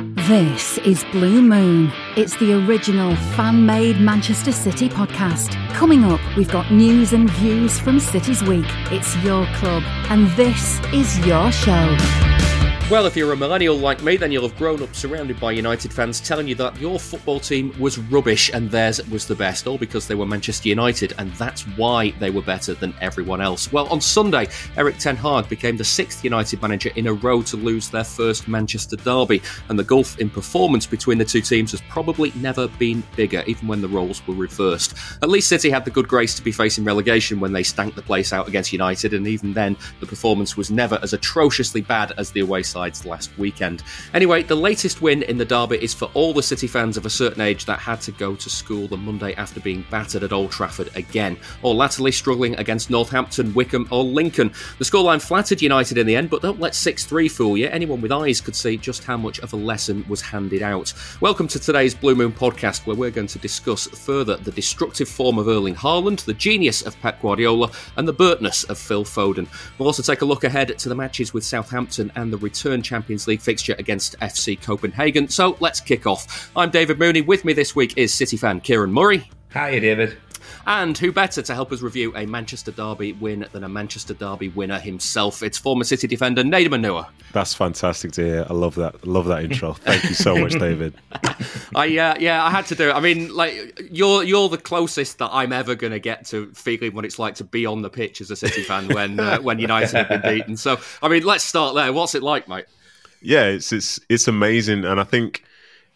This is Blue Moon. It's the original fan made Manchester City podcast. Coming up, we've got news and views from City's Week. It's your club, and this is your show. Well, if you're a millennial like me, then you'll have grown up surrounded by United fans telling you that your football team was rubbish and theirs was the best, all because they were Manchester United, and that's why they were better than everyone else. Well, on Sunday, Erik Ten Hag became the sixth United manager in a row to lose their first Manchester derby, and the gulf in performance between the two teams has probably never been bigger, even when the roles were reversed. At least City had the good grace to be facing relegation when they stank the place out against United, and even then, the performance was never as atrociously bad as the away side sides last weekend. Anyway, the latest win in the derby is for all the City fans of a certain age that had to go to school the Monday after being battered at Old Trafford again, or latterly struggling against Northampton, Wycombe, or Lincoln. The scoreline flattered United in the end, but don't let 6 3 fool you. Anyone with eyes could see just how much of a lesson was handed out. Welcome to today's Blue Moon podcast, where we're going to discuss further the destructive form of Erling Haaland, the genius of Pep Guardiola, and the Burtness of Phil Foden. We'll also take a look ahead to the matches with Southampton and the return Champions League fixture against FC Copenhagen. So let's kick off. I'm David Mooney. With me this week is City fan Ciaran Murray. Hi, David. And who better to help us review a Manchester Derby win than a Manchester Derby winner himself? It's former City defender Nedum Onuoha. That's fantastic to hear. I love that. love that intro. Thank you so much, David. I uh, yeah, I had to do it. I mean, like you're you're the closest that I'm ever going to get to feeling what it's like to be on the pitch as a City fan when uh, when United have been beaten. So, I mean, let's start there. What's it like, mate? Yeah, it's it's it's amazing, and I think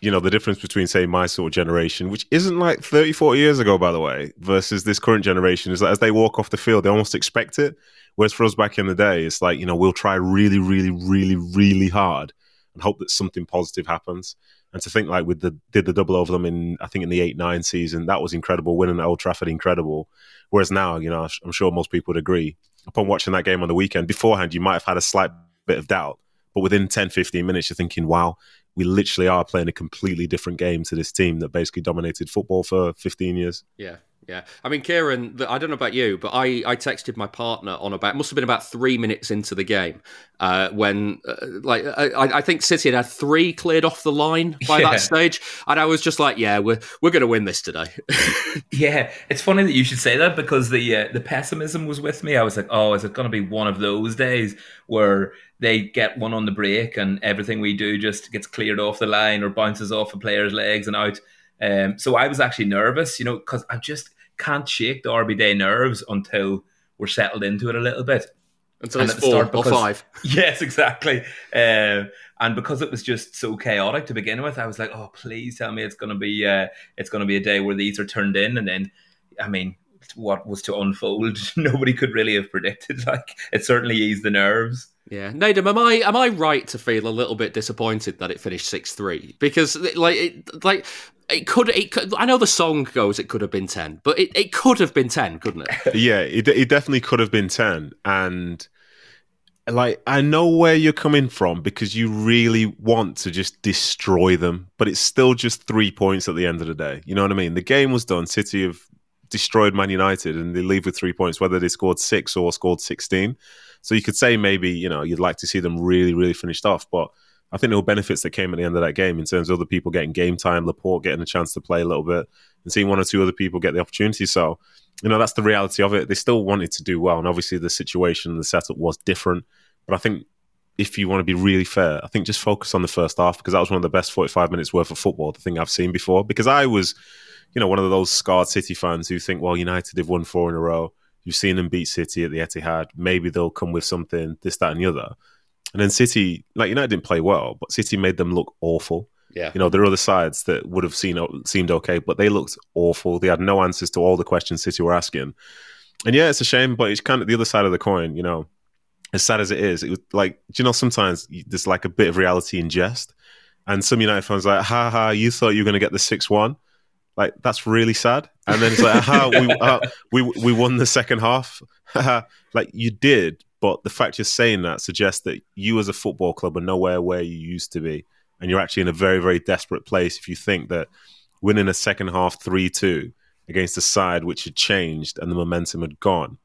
you know the difference between say my sort of generation which isn't like 30 40 years ago by the way versus this current generation is that as they walk off the field they almost expect it. Whereas for us back in the day it's like you know we'll try really really really really hard and hope that something positive happens. And to think like with the did the double over them in i think in the 8-9 season that was incredible. Winning at old trafford incredible. Whereas now you know i'm sure most people would agree upon watching that game on the weekend beforehand you might have had a slight bit of doubt but within 10, 15 minutes, you're thinking, wow, we literally are playing a completely different game to this team that basically dominated football for 15 years. Yeah. Yeah, I mean, Ciaran, I don't know about you, but I, I texted my partner on about must have been about three minutes into the game uh, when uh, like I, I, think City had had three cleared off the line by yeah. that stage, and I was just like, yeah, we're we're going to win this today. yeah, it's funny that you should say that because the uh, the pessimism was with me. I was like, oh, is it going to be one of those days where they get one on the break and everything we do just gets cleared off the line or bounces off a player's legs and out? Um, so I was actually nervous, you know, because I just can't shake the derby day nerves until we're settled into it a little bit. Until and it's four because, or five. Yes, exactly. Uh, and because it was just so chaotic to begin with, I was like, "Oh, please tell me it's going to be uh, it's going to be a day where these are turned in." And then, I mean, what was to unfold, nobody could really have predicted. Like, it certainly eased the nerves. Yeah, Nedum, am I am I right to feel a little bit disappointed that it finished six three? Because like it, like it could it could, I know the song goes it could have been ten, but it, it could have been ten, couldn't it? yeah, it it definitely could have been ten, and like I know where you're coming from because you really want to just destroy them, but it's still just three points at the end of the day. You know what I mean? The game was done. City have destroyed Man United, and they leave with three points, whether they scored six or scored sixteen. So you could say maybe you know you'd like to see them really, really finished off, but I think there were benefits that came at the end of that game in terms of other people getting game time, Laporte getting a chance to play a little bit, and seeing one or two other people get the opportunity. So you know that's the reality of it. They still wanted to do well, and obviously the situation, the setup was different. But I think if you want to be really fair, I think just focus on the first half because that was one of the best 45 minutes worth of football, the thing I've seen before. Because I was, you know, one of those scarred City fans who think, well, United have won four in a row. You've seen them beat City at the Etihad. Maybe they'll come with something, this, that, and the other. And then City, like United didn't play well, but City made them look awful. Yeah. You know, there are other sides that would have seen seemed okay, but they looked awful. They had no answers to all the questions City were asking. And yeah, it's a shame, but it's kind of the other side of the coin, you know. as sad as it is, it was like, do you know, sometimes there's like a bit of reality in jest. And some United fans are like, ha ha, you thought you were going to get the 6 1. Like, that's really sad. And then it's like, ha, we, uh, we, we won the second half. like, you did. But the fact you're saying that suggests that you as a football club are nowhere where you used to be. And you're actually in a very, very desperate place if you think that winning a second half 3 2 against a side which had changed and the momentum had gone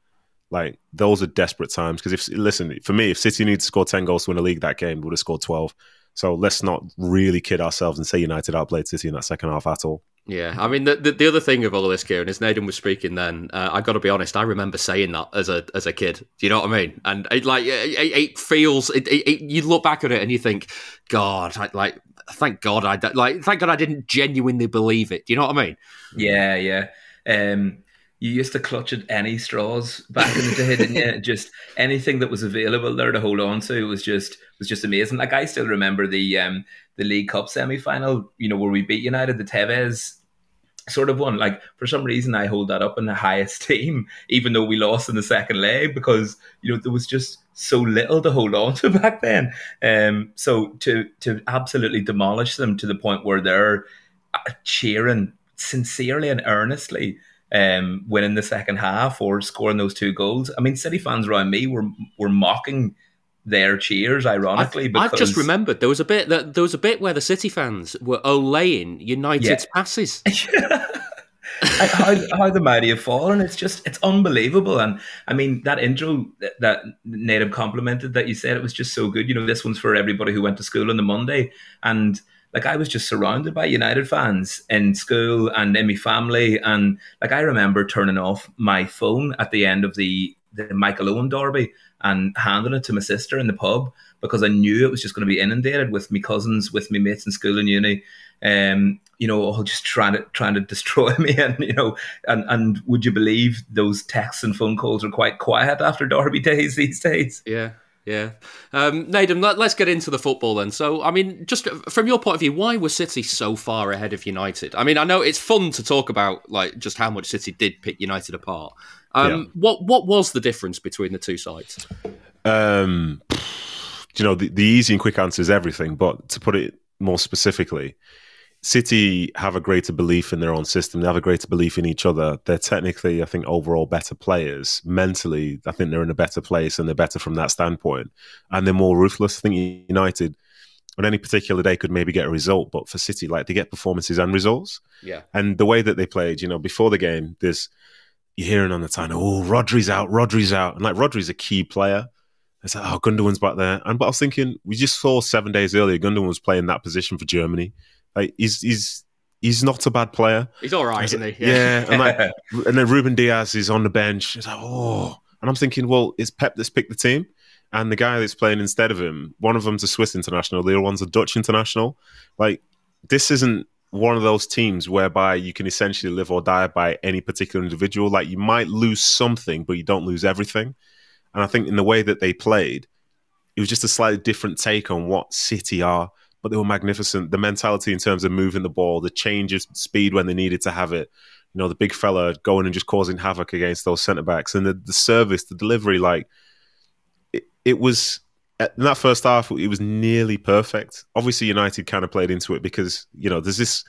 like those are desperate times because if listen for me, if City needed to score ten goals to win a league that game, would have scored twelve. So let's not really kid ourselves and say United outplayed City in that second half at all. Yeah, I mean the, the, the other thing of all of this, Ciaran, is Nedum was speaking. Then uh, I got to be honest, I remember saying that as a as a kid. Do you know what I mean? And it, like it, it feels, it, it, you look back at it and you think, God, I, like thank God I like thank God I didn't genuinely believe it. Do you know what I mean? Yeah, yeah. Um, you used to clutch at any straws back in the day, didn't you? Just anything that was available there to hold on to it was just was just amazing. Like I still remember the um the League Cup semi final, you know, where we beat United, the Tevez sort of one. Like for some reason I hold that up in the highest team, even though we lost in the second leg, because you know there was just so little to hold on to back then. Um so to to absolutely demolish them to the point where they're uh, cheering sincerely and earnestly um, winning the second half or scoring those two goals. I mean, City fans around me were were mocking their cheers, ironically. I've, because... I've just remembered there was a bit that there was a bit where the City fans were olaying United's yeah. passes. how, how the mighty have fallen. It's just it's unbelievable. And I mean that intro that, that Nedum complimented that you said it was just so good. You know, this one's for everybody who went to school on the Monday and like I was just surrounded by United fans in school and in my family, and like I remember turning off my phone at the end of the the Michael Owen derby and handing it to my sister in the pub because I knew it was just going to be inundated with me cousins, with me mates in school and uni, um, you know, all just trying to trying to destroy me. And you know, and and would you believe those texts and phone calls are quite quiet after derby days these days? Yeah. Yeah. Um, Nedum, let, us get into the football then. So, I mean, just from your point of view, why was City so far ahead of United? I mean, I know it's fun to talk about like just how much City did pick United apart. Um, yeah. What what was the difference between the two sides? Um, you know, the, the easy and quick answer is everything. But to put it more specifically, City have a greater belief in their own system. They have a greater belief in each other. They're technically, I think, overall better players. Mentally, I think they're in a better place and they're better from that standpoint. And they're more ruthless. I think United, on any particular day, could maybe get a result, but for City, like they get performances and results. Yeah. And the way that they played, you know, before the game, there's you're hearing on the time, oh, Rodri's out, Rodri's out, and like Rodri's a key player. It's like, oh, Gundogan's back there. And but I was thinking, we just saw seven days earlier, Gundogan was playing that position for Germany. Like he's he's he's not a bad player. He's all right, isn't he? Yeah, yeah and like and then Ruben Dias is on the bench. It's like oh, and I'm thinking, well, it's Pep that's picked the team, and the guy that's playing instead of him, one of them's a Swiss international, the other one's a Dutch international. Like this isn't one of those teams whereby you can essentially live or die by any particular individual. Like you might lose something, but you don't lose everything. And I think in the way that they played, it was just a slightly different take on what City are but they were magnificent. The mentality in terms of moving the ball, the change of speed when they needed to have it. You know, the big fella going and just causing havoc against those centre backs, and the, the service, the delivery, like it, it was in that first half, it was nearly perfect. Obviously, United kind of played into it because you know there's this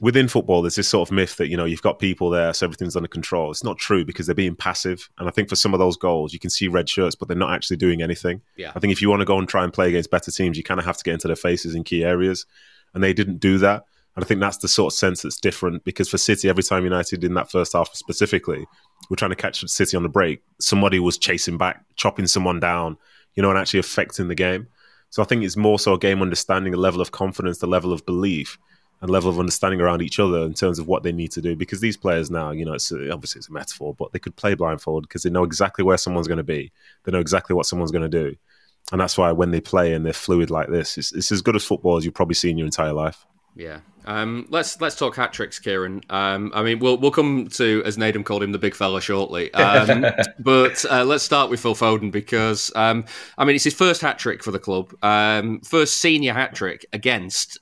within football, there's this sort of myth that you know you've got people there, so everything's under control. It's not true because they're being passive, and I think for some of those goals, you can see red shirts, but they're not actually doing anything. Yeah. I think if you want to go and try and play against better teams, you kind of have to get into their faces in key areas, and they didn't do that. And I think that's the sort of sense that's different because for City, every time United in that first half specifically, we're trying to catch City on the break, somebody was chasing back, chopping someone down, you know, and actually affecting the game. So I think it's more so a game understanding, the level of confidence, the level of belief and level of understanding around each other in terms of what they need to do. Because these players now, you know, it's obviously it's a metaphor, but they could play blindfold because they know exactly where someone's going to be. They know exactly what someone's going to do, and that's why when they play and they're fluid like this, it's, it's as good as football as you've probably seen your entire life. Yeah. Um, let's let's talk hat tricks, Ciaran. Um, I mean, we'll we'll come to as Nedum called him the big fella shortly. Um, but uh, let's start with Phil Foden because um, I mean it's his first hat trick for the club, um, first senior hat trick against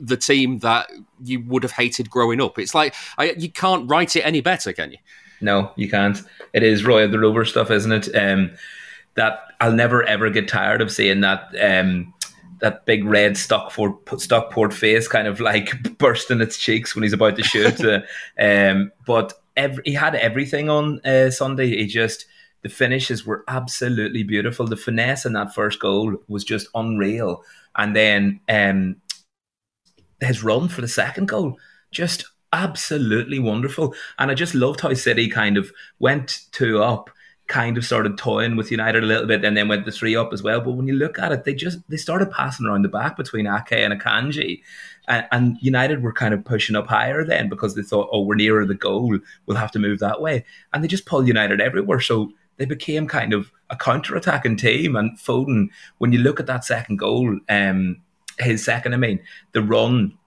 the team that you would have hated growing up. It's like I, you can't write it any better, can you? No, you can't. It is Roy of the Rover stuff, isn't it? Um, that I'll never ever get tired of seeing that. Um, that big red Stockport Stockport face kind of like bursting its cheeks when he's about to shoot. uh, um, but every, he had everything on uh, Sunday. He just the finishes were absolutely beautiful. The finesse in that first goal was just unreal, and then um, his run for the second goal just absolutely wonderful. And I just loved how City kind of went two up kind of started toying with United a little bit and then went the three up as well. But when you look at it, they just they started passing around the back between Ake and Akanji. And, and United were kind of pushing up higher then because they thought, oh, we're nearer the goal. We'll have to move that way. And they just pulled United everywhere. So they became kind of a counter-attacking team. And Foden, when you look at that second goal, um, his second, I mean, the run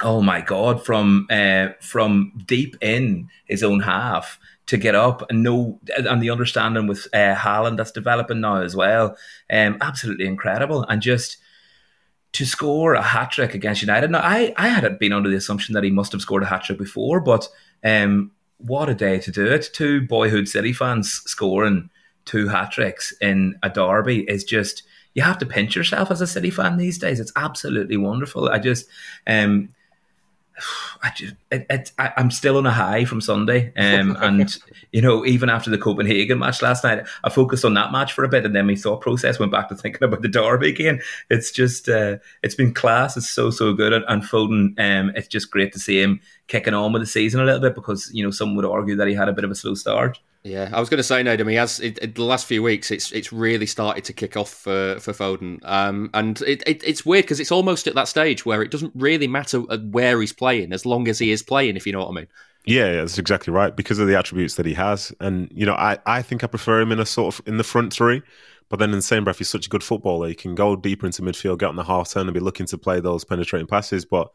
oh my god from uh, from deep in his own half to get up and know and the understanding with uh, Haaland that's developing now as well. Um, absolutely incredible, and just to score a hat trick against United. Now, I I had been under the assumption that he must have scored a hat trick before, but um, what a day to do it! Two boyhood City fans scoring two hat tricks in a derby is just you have to pinch yourself as a City fan these days. It's absolutely wonderful. I just um I just, it, it, I, am still on a high from Sunday, um, and you know, even after the Copenhagen match last night, I focused on that match for a bit, and then my thought process went back to thinking about the derby again. It's just, uh, it's been class. It's so so good, and, and Foden, um, it's just great to see him kicking on with the season a little bit because you know some would argue that he had a bit of a slow start. Yeah, I was going to say, Nedum, he has it, it, the last few weeks. It's it's really started to kick off for for Foden, um, and it, it it's weird because it's almost at that stage where it doesn't really matter where he's playing as long as he is playing. If you know what I mean. Yeah, yeah, that's exactly right because of the attributes that he has, and you know, I I think I prefer him in a sort of in the front three. But then in the same breath, he's such a good footballer. He can go deeper into midfield, get on the half turn, and be looking to play those penetrating passes. But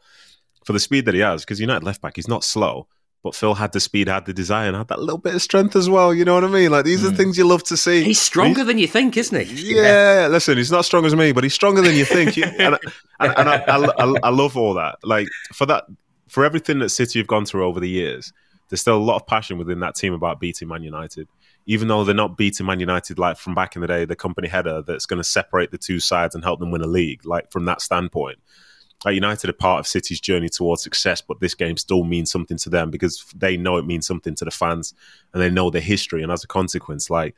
for the speed that he has, because United left back, he's not slow but Phil had the speed, had the desire, and had that little bit of strength as well. You know what I mean? Like these mm. are things you love to see. He's stronger than you think, isn't he? Yeah, yeah. Listen, he's not strong as me, but he's stronger than you think. and, and, and I, I, I, love all that. Like for that, for everything that City have gone through over the years, there's still a lot of passion within that team about beating Man United. Even though they're not beating Man United like from back in the day, the Kompany header that's going to separate the two sides and help them win a league. Like from that standpoint, like United are part of City's journey towards success, but this game still means something to them because they know it means something to the fans and they know the history. And as a consequence, like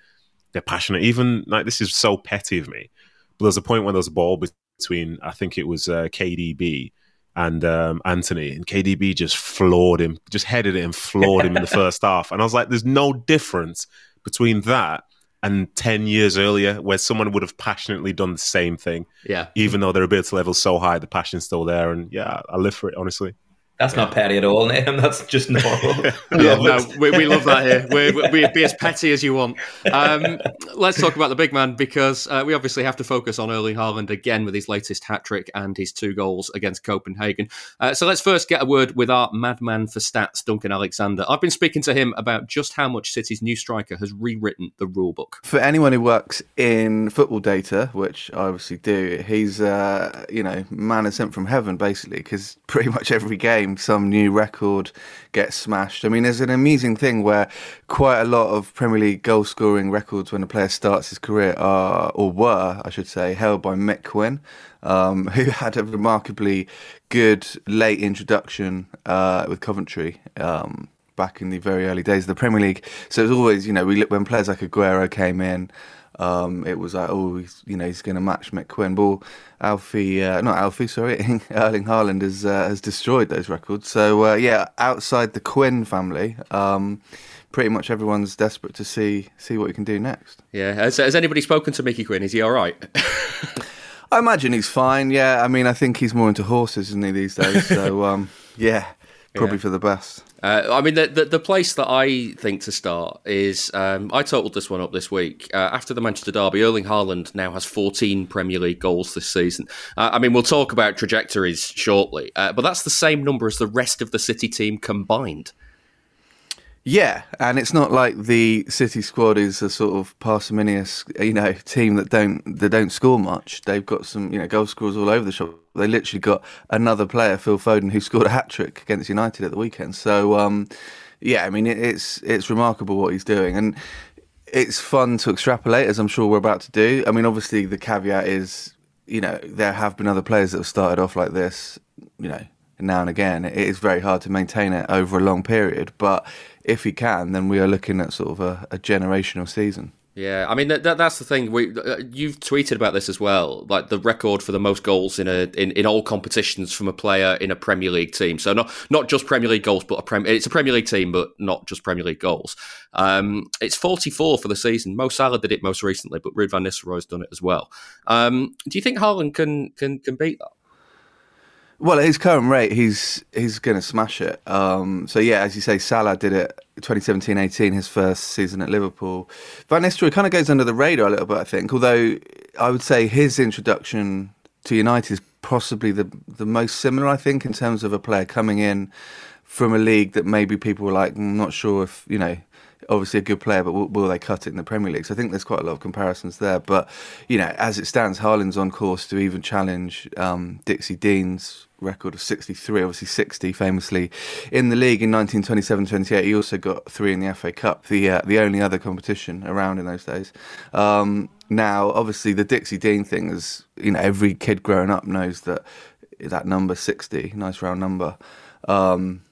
they're passionate. Even like this is so petty of me, but there's a point when there's a ball between I think it was uh, KDB and um, Antony, and KDB just floored him, just headed it and floored him in the first half. And I was like, there's no difference between that and 10 years earlier where someone would have passionately done the same thing. Yeah. Even though their ability level's so high, the passion's still there. And yeah, I live for it, honestly. That's not petty at all, Nedum. That's just normal. yeah, no, we, we, love that here. we we be as petty as you want. Um, let's talk about the big man because uh, we obviously have to focus on Erling Haaland again with his latest hat trick and his two goals against Copenhagen. Uh, so let's first get a word with our madman for stats, Duncan Alexander. I've been speaking to him about just how much City's new striker has rewritten the rulebook. For anyone who works in football data, which I obviously do, he's uh, you know man is sent from heaven basically because pretty much every game some new record gets smashed. I mean, there's an amusing thing where quite a lot of Premier League goal scoring records when a player starts his career are, or were, I should say, held by Mick Quinn. Um, who had a remarkably good late introduction uh, with Coventry um, back in the very early days of the Premier League. So it was always, you know, we when players like Aguero came in, um, it was like, oh, he's, you know, he's going to match Mick Quinn. But Alfie, uh, not Alfie, sorry, Erling Haaland has uh, has destroyed those records. So uh, yeah, outside the Quinn family. Um, pretty much everyone's desperate to see see what he can do next. Yeah, has, has anybody spoken to Mickey Quinn? Is he all right? I imagine he's fine. Yeah, I mean, I think he's more into horses, isn't he, these days? So um, yeah, probably yeah. for the best. Uh, I mean, the, the, the place that I think to start is um, I totaled this one up this week. Uh, after the Manchester derby, Erling Haaland now has 14 Premier League goals this season. Uh, I mean, we'll talk about trajectories shortly, uh, but that's the same number as the rest of the City team combined. Yeah, and it's not like the City squad is a sort of parsimonious, you know, team that don't that don't score much. They've got some, you know, goal scorers all over the shop. They literally got another player, Phil Foden, who scored a hat trick against United at the weekend. So, um, yeah, I mean, it, it's it's remarkable what he's doing, and it's fun to extrapolate, as I'm sure we're about to do. I mean, obviously, the caveat is, you know, there have been other players that have started off like this, you know, now and again. It is very hard to maintain it over a long period, but if he can, then we are looking at sort of a, a generational season. Yeah, I mean that, that, that's the thing. We uh, you've tweeted about this as well, like the record for the most goals in a in, in all competitions from a player in a Premier League team. So not not just Premier League goals, but a Prem, it's a Premier League team, but not just Premier League goals. Um, it's 44 for the season. Mo Salah did it most recently, but Ruud van Nistelrooy's done it as well. Um, do you think Haaland can can can beat that? Well, at his current rate, he's he's going to smash it. Um, so yeah, as you say, Salah did it 2017-18, his first season at Liverpool. Van Nistelrooy kind of goes under the radar a little bit, I think. Although I would say his introduction to United is possibly the the most similar, I think, in terms of a player coming in from a league that maybe people were like, I'm not sure if you know obviously a good player, but will, will, they cut it in the Premier League? So I think there's quite a lot of comparisons there. But you know, as it stands, Haaland's on course to even challenge um, Dixie Dean's record of 63, obviously 60 famously in the league in 1927-28. He also got three in the FA Cup, the uh, the only other competition around in those days. Um, now, obviously, the Dixie Dean thing is, you know, every kid growing up knows that that number 60, nice round number. Um,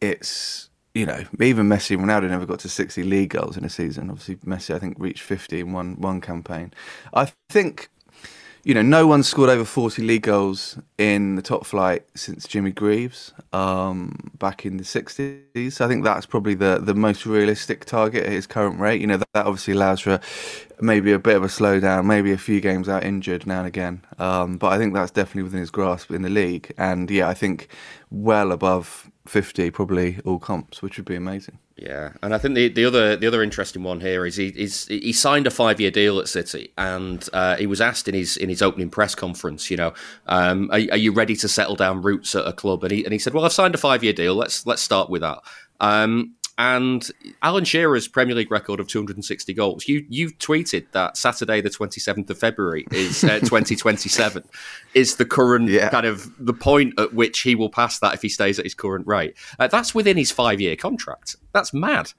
it's you know, even Messi and Ronaldo never got to 60 league goals in a season. Obviously, Messi, I think, reached 50 in one one campaign. I think you know, no one scored over 40 league goals in the top flight since Jimmy Greaves um, back in the 60s. I think that's probably the, the most realistic target at his current rate. You know, that, that obviously allows for maybe a bit of a slowdown, maybe a few games out injured now and again. Um, but I think that's definitely within his grasp in the league. And yeah, I think well above 50 probably all comps, which would be amazing. Yeah, and I think the, the other the other interesting one here is he he signed a five year deal at City, and uh, he was asked in his in his opening press conference, you know, um, are, are, you ready to settle down roots at a club? And he and he said, well, I've signed a five year deal. Let's let's start with that. Um, and Alan Shearer's Premier League record of 260 goals. You you tweeted that Saturday, the 27th of February, is uh, 2027, is the current yeah. kind of the point at which he will pass that if he stays at his current rate. Uh, that's within his five year contract. That's mad.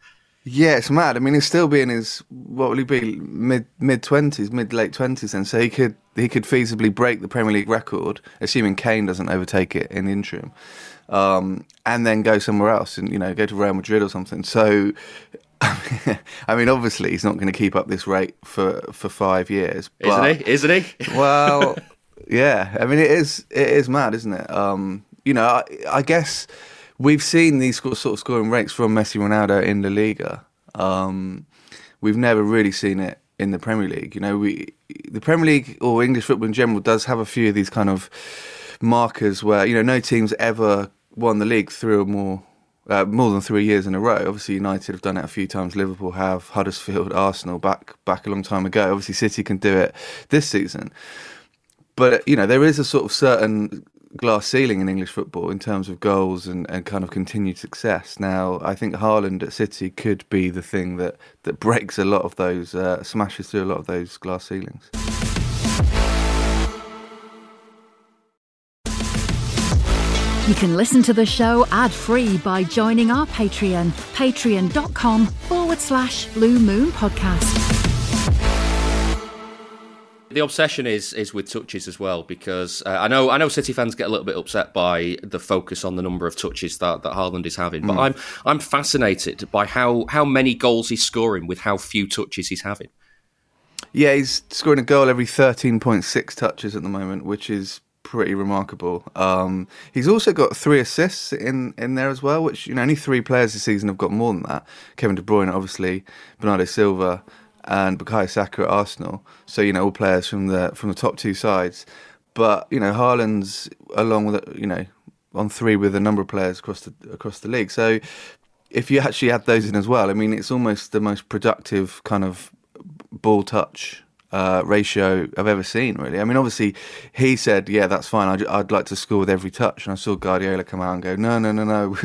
Yeah, it's mad. I mean, he'll still be in his what will he be mid mid twenties, mid late twenties, and so he could he could feasibly break the Premier League record, assuming Kane doesn't overtake it in the interim um, and then go somewhere else and you know go to Real Madrid or something. So, I mean, obviously he's not going to keep up this rate for for five years, but, isn't he? Isn't he? well, yeah. I mean, it is it is mad, isn't it? Um, you know, I, I, guess we've seen these sort of scoring rates from Messi, Ronaldo in La Liga. Um, we've never really seen it in the Premier League. You know, we the Premier League or English football in general does have a few of these kind of markers where you know no team's ever won the league through more uh, more than three years in a row. Obviously, United have done it a few times. Liverpool have, Huddersfield, Arsenal back back a long time ago. Obviously, City can do it this season. But you know, there is a sort of certain glass ceiling in English football in terms of goals and, and kind of continued success. Now, I think Haaland at City could be the thing that that breaks a lot of those, uh, smashes through a lot of those glass ceilings. You can listen to the show ad free by joining our Patreon, patreon.com forward slash Blue Moon Podcast. The obsession is is with touches as well because uh, I know I know City fans get a little bit upset by the focus on the number of touches that, that Haaland is having, but mm. I'm I'm fascinated by how how many goals he's scoring with how few touches he's having. Yeah, he's scoring a goal every 13.6 touches at the moment, which is pretty remarkable. Um, he's also got three assists in, in there as well, which you know only three players this season have got more than that. Kevin De Bruyne, obviously, Bernardo Silva, and Bukayo Saka at Arsenal. So you know all players from the from the top two sides. But you know Haaland's along with you know on three with a number of players across the across the league. So if you actually add those in as well, I mean it's almost the most productive kind of ball touch uh, ratio I've ever seen, really. I mean, obviously, he said, yeah, that's fine. I'd, I'd, like to score with every touch. And I saw Guardiola come out and go, no, no, no, no.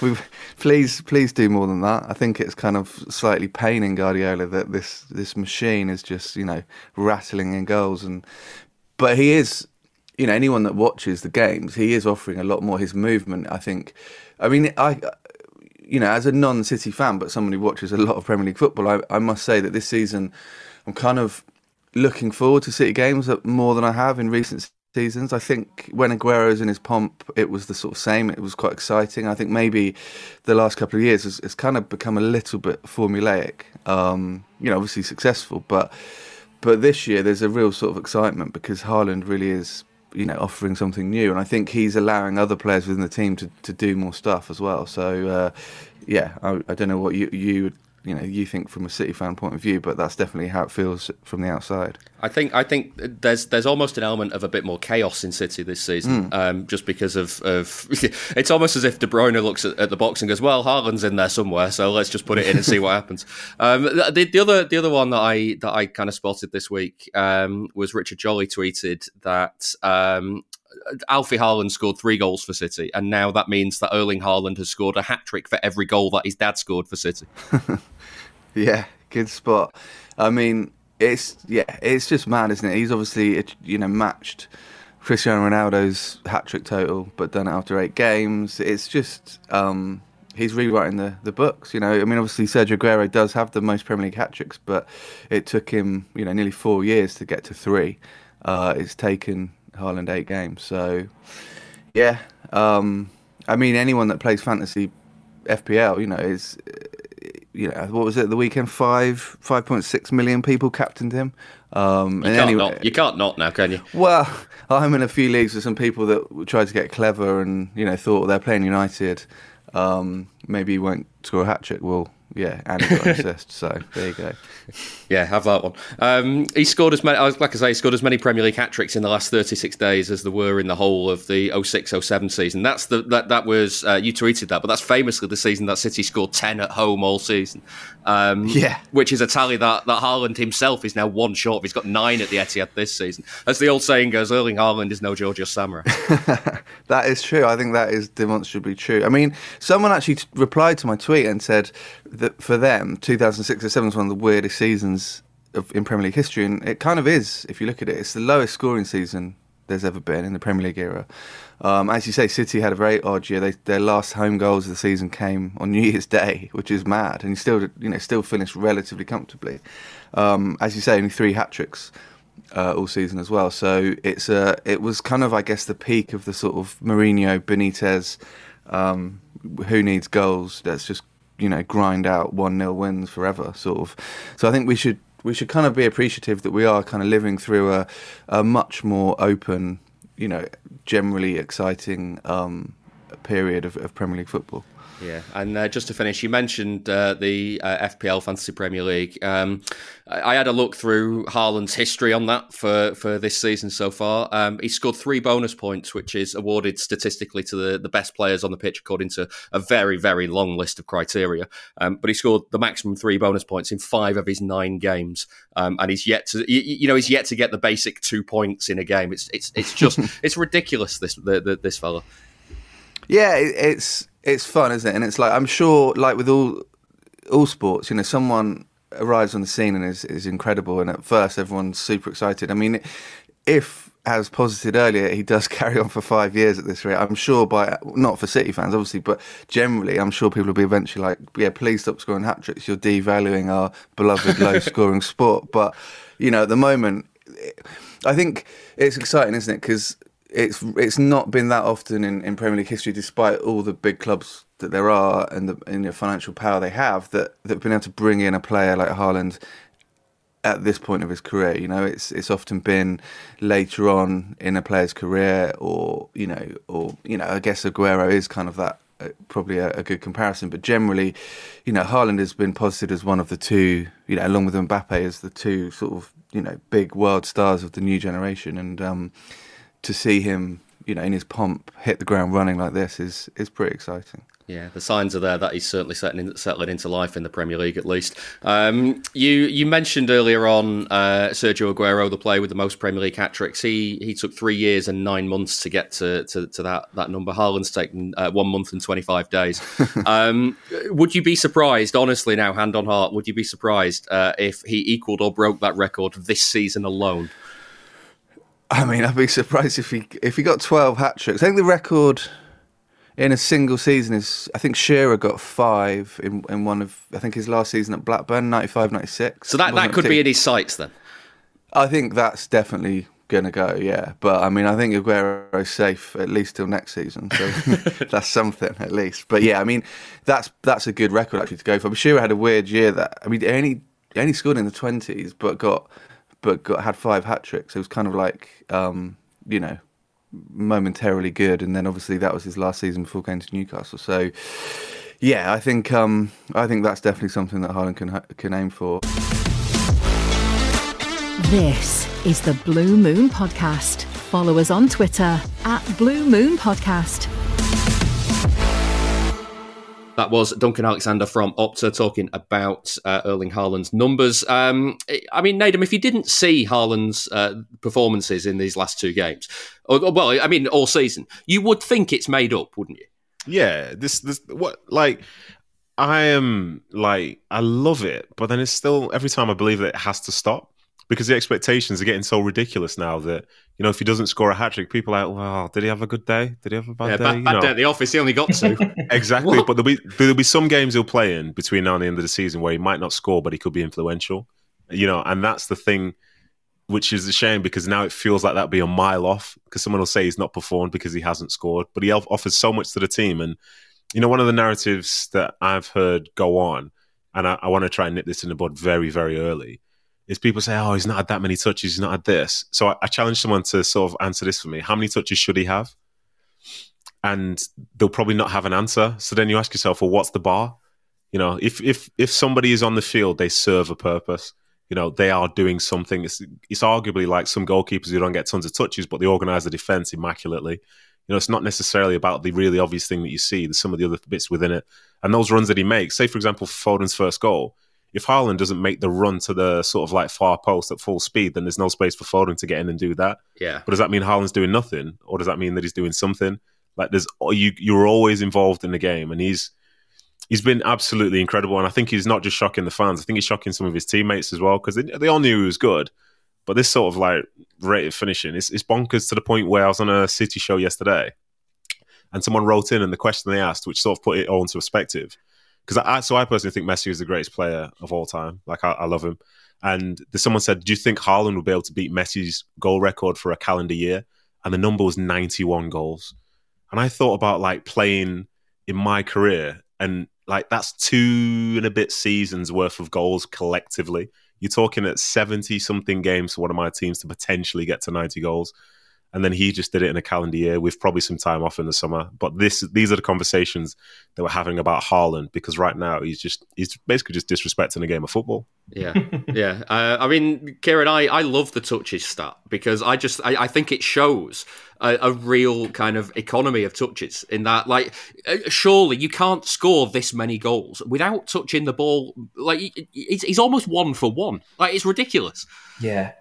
please, please do more than that. I think it's kind of slightly paining Guardiola that this, this machine is just, you know, rattling in goals. And But he is, you know, anyone that watches the games, he is offering a lot more. His movement, I think, I mean, I you know, as a non-City fan, but someone who watches a lot of Premier League football, I, I must say that this season, I'm kind of looking forward to City games more than I have in recent seasons. I think when Aguero's in his pomp, it was the sort of same. It was quite exciting. I think maybe the last couple of years has, has kind of become a little bit formulaic. Um, you know, obviously successful, but but this year there's a real sort of excitement because Haaland really is you know offering something new, and I think he's allowing other players within the team to, to do more stuff as well. So uh, yeah, I, I, don't know what you you you know you think from a City fan point of view, but that's definitely how it feels from the outside. I think I think there's there's almost an element of a bit more chaos in City this season, mm. um, just because of, of it's almost as if De Bruyne looks at, at, the box and goes, "Well, Haaland's in there somewhere, so let's just put it in and see what happens." Um, the, the, other the other one that I that I kind of spotted this week um, was Richard Jolly tweeted that um, Alfie Haaland scored three goals for City, and now that means that Erling Haaland has scored a hat trick for every goal that his dad scored for City. yeah, good spot. I mean, it's yeah, it's just mad, isn't it? He's obviously you know matched Cristiano Ronaldo's hat trick total, but done it after eight games. It's just um, he's rewriting the, the books. You know, I mean, obviously Sergio Aguero does have the most Premier League hat tricks, but it took him you know nearly four years to get to three. Uh, it's taken Haaland eight games. So, yeah, um, I mean, anyone that plays fantasy FPL, you know, is you know what was it the weekend? Five five point six million people captained him. Um, you, can't anyway, not, you can't not now, can you? Well, I'm in a few leagues with some people that tried to get clever and you know thought they're playing United. Um, maybe he won't score a hat trick. Well, yeah, and he got an assist. So there you go. Yeah, have that one. Um, he scored as many, like I say, he scored as many Premier League hat tricks in the last 36 days as there were in the whole of the 06-07 season. That's the that that was uh, you tweeted that, but that's famously the season that City scored 10 at home all season. Um, yeah, which is a tally that that Haaland himself is now one short. Of. He's got nine at the Etihad this season. As the old saying goes, Erling Haaland is no Georgios Samaras. that is true. I think that is demonstrably true. I mean, someone actually t- replied to my tweet and said that for them, 2006 or 7 was one of the weirdest seasons of, in Premier League history, and it kind of is if you look at it. It's the lowest scoring season there's ever been in the Premier League era. Um, as you say, City had a very odd year. They, their last home goals of the season came on New Year's Day, which is mad, and still, you know, still finished relatively comfortably. Um, as you say, only three hat tricks uh, all season as well. So it's a, it was kind of, I guess, the peak of the sort of Mourinho, Benitez, um, who needs goals? Let's just you know grind out one 0 wins forever, sort of. So I think we should we should kind of be appreciative that we are kind of living through a a much more open, you know, generally exciting um, period of, of Premier League football. Yeah, and uh, just to finish, you mentioned uh, the uh, FPL Fantasy Premier League. Um, I had a look through Haaland's history on that for, for this season so far. Um, he scored three bonus points, which is awarded statistically to the, the best players on the pitch according to a very, very long list of criteria. Um, but he scored the maximum three bonus points in five of his nine games, um, and he's yet to, you, you, know, he's yet to get the basic two points in a game. It's it's it's just it's ridiculous. This the, the, this fella. Yeah, it's it's fun, isn't it? And it's like I'm sure, like with all all sports, you know, someone arrives on the scene and is is incredible, and at first everyone's super excited. I mean, if as posited earlier, he does carry on for five years at this rate. I'm sure by not for City fans, obviously, but generally, I'm sure people will be eventually like, yeah, please stop scoring hat tricks. You're devaluing our beloved low scoring sport. But you know, at the moment, I think it's exciting, isn't it? Because it's it's not been that often in, in Premier League history, despite all the big clubs that there are and the, and the financial power they have, that that've been able to bring in a player like Haaland at this point of his career. You know, it's it's often been later on in a player's career, or you know, or you know, I guess Aguero is kind of that. Uh, probably a, a, good comparison, but generally, you know, Haaland has been posited as one of the two, you know, along with Mbappe as the two sort of, you know, big world stars of the new generation. And um, to see him, you know, in his pomp, hit the ground running like this is is pretty exciting. Yeah, the signs are there that he's certainly settling, settling into life in the Premier League, at least. Um, you you mentioned earlier on uh, Sergio Aguero, the player with the most Premier League hat tricks. He he took three years and nine months to get to, to, to that that number. Haaland's taken uh, one month and twenty five days. um, would you be surprised, honestly, now hand on heart, would you be surprised uh, if he equalled or broke that record this season alone? I mean, I'd be surprised if he if he got twelve hat tricks. I think the record in a single season is I think Shearer got five in, in one of I think his last season at Blackburn 95 96 So that, that could be in his sights then. I think that's definitely gonna go yeah but I mean I think Aguero's safe at least till next season so that's something at least but yeah I mean that's that's a good record actually to go for but Shearer had a weird year that I mean he only he only scored in the 20s but got but got had five hat tricks it was kind of like um, you know momentarily good, and then obviously that was his last season before going to Newcastle. So, yeah, I think um, I think that's definitely something that Haaland can can aim for. This is the Blue Moon Podcast. Follow us on Twitter at Blue Moon Podcast. That was Duncan Alexander from Opta talking about uh, Erling Haaland's numbers. Um, I mean, Nedum, if you didn't see Haaland's uh, performances in these last two games, or, well, I mean, all season, you would think it's made up, wouldn't you? Yeah, this this what like I am like I love it, but then it's still every time I believe that it has to stop because the expectations are getting so ridiculous now that you know if he doesn't score a hat trick, people are like, "Well, did he have a good day? Did he have a bad yeah, day?" Bad, You bad day at the office. He only got two. exactly. But there'll be there'll be some games he'll play in between now and the end of the season where he might not score, but he could be influential. You know, and that's the thing, which is a shame because now it feels like that'd be a mile off because someone will say he's not performed because he hasn't scored, but he off- offers so much to the team. And you know, one of the narratives that I've heard go on, and I, I want to try and nip this in the bud very very early. Is people say, "Oh, he's not had that many touches. He's not had this." So I, I challenge someone to sort of answer this for me. How many touches should he have? and they'll probably not have an answer. So then you ask yourself, well, what's the bar? You know, if if if somebody is on the field, they serve a purpose. You know, they are doing something. It's it's arguably like some goalkeepers who don't get tons of touches, but they organise the defence immaculately. You know, it's not necessarily about the really obvious thing that you see. There's some of the other bits within it, and those runs that he makes. Say, for example, Foden's first goal. If Haaland doesn't make the run to the sort of like far post at full speed, then there's no space for Foden to get in and do that. yeah. But does that mean Haaland's doing nothing, or does that mean that he's doing something? Like there's you you're always involved in the game, and he's he's been absolutely incredible. And I think he's not just shocking the fans; I think he's shocking some of his teammates as well because they, they all knew he was good. But this sort of like rate of finishing, it's, it's bonkers to the point where I was on a City show yesterday, and someone wrote in and the question they asked, which sort of put it all into perspective. Because I, so I personally think Messi is the greatest player of all time. Like I, I love him. And someone said, "Do you think Haaland will be able to beat Messi's goal record for a calendar year?" And the number was 91 goals. And I thought about like playing in my career, and like that's two and a bit seasons worth of goals collectively. You're talking at 70 something games for one of my teams to potentially get to 90 goals. And then he just did it in a calendar year with probably some time off in the summer. But this these are the conversations that we're having about Haaland because right now he's just he's basically just disrespecting the game of football. Yeah, yeah. Uh, I mean, Ciaran, I, I love the touches stat because I just I, I think it shows a, a real kind of economy of touches. In that, like, uh, surely you can't score this many goals without touching the ball. Like, he- he's, he's almost one for one. Like, it's ridiculous. Yeah.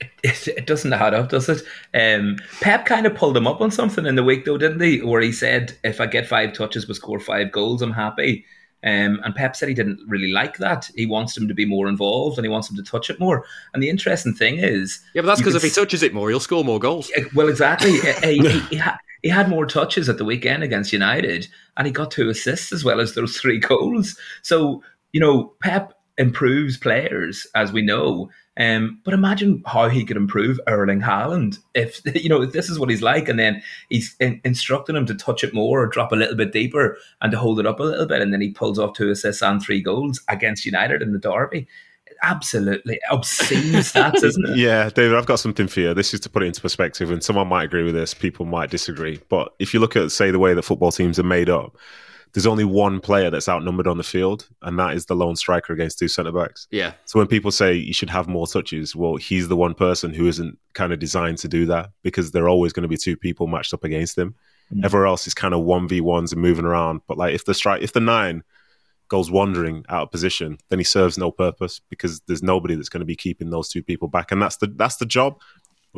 It, it, it doesn't add up, does it? Um, Pep kind of pulled him up on something in the week, though, didn't he? Where he said, if I get five touches but score five goals, I'm happy. Um, and Pep said he didn't really like that. He wants him to be more involved and he wants him to touch it more. And the interesting thing is, Yeah, but that's because if he touches it more, he'll score more goals. Uh, Well, exactly. Uh, he, he, he, ha- he had more touches at the weekend against United, and he got two assists as well as those three goals. So you know, Pep improves players, as we know. Um, but imagine how he could improve Erling Haaland if you know if this is what he's like, and then he's in- instructing him to touch it more or drop a little bit deeper and to hold it up a little bit, and then he pulls off two assists and three goals against United in the derby. Absolutely obscene stats, isn't it? Yeah, David, I've got something for you. This is to put it into perspective, and someone might agree with this, people might disagree. But if you look at, say, the way that football teams are made up, there's only one player that's outnumbered on the field, and that is the lone striker against two centre backs. Yeah, So when people say you should have more touches, well, he's the one person who isn't kind of designed to do that because there are always going to be two people matched up against him. Mm. Everywhere else is kind of one v ones and moving around. But like if the strike, if the nine goes wandering out of position, then he serves no purpose because there's nobody that's going to be keeping those two people back, and that's the that's the job.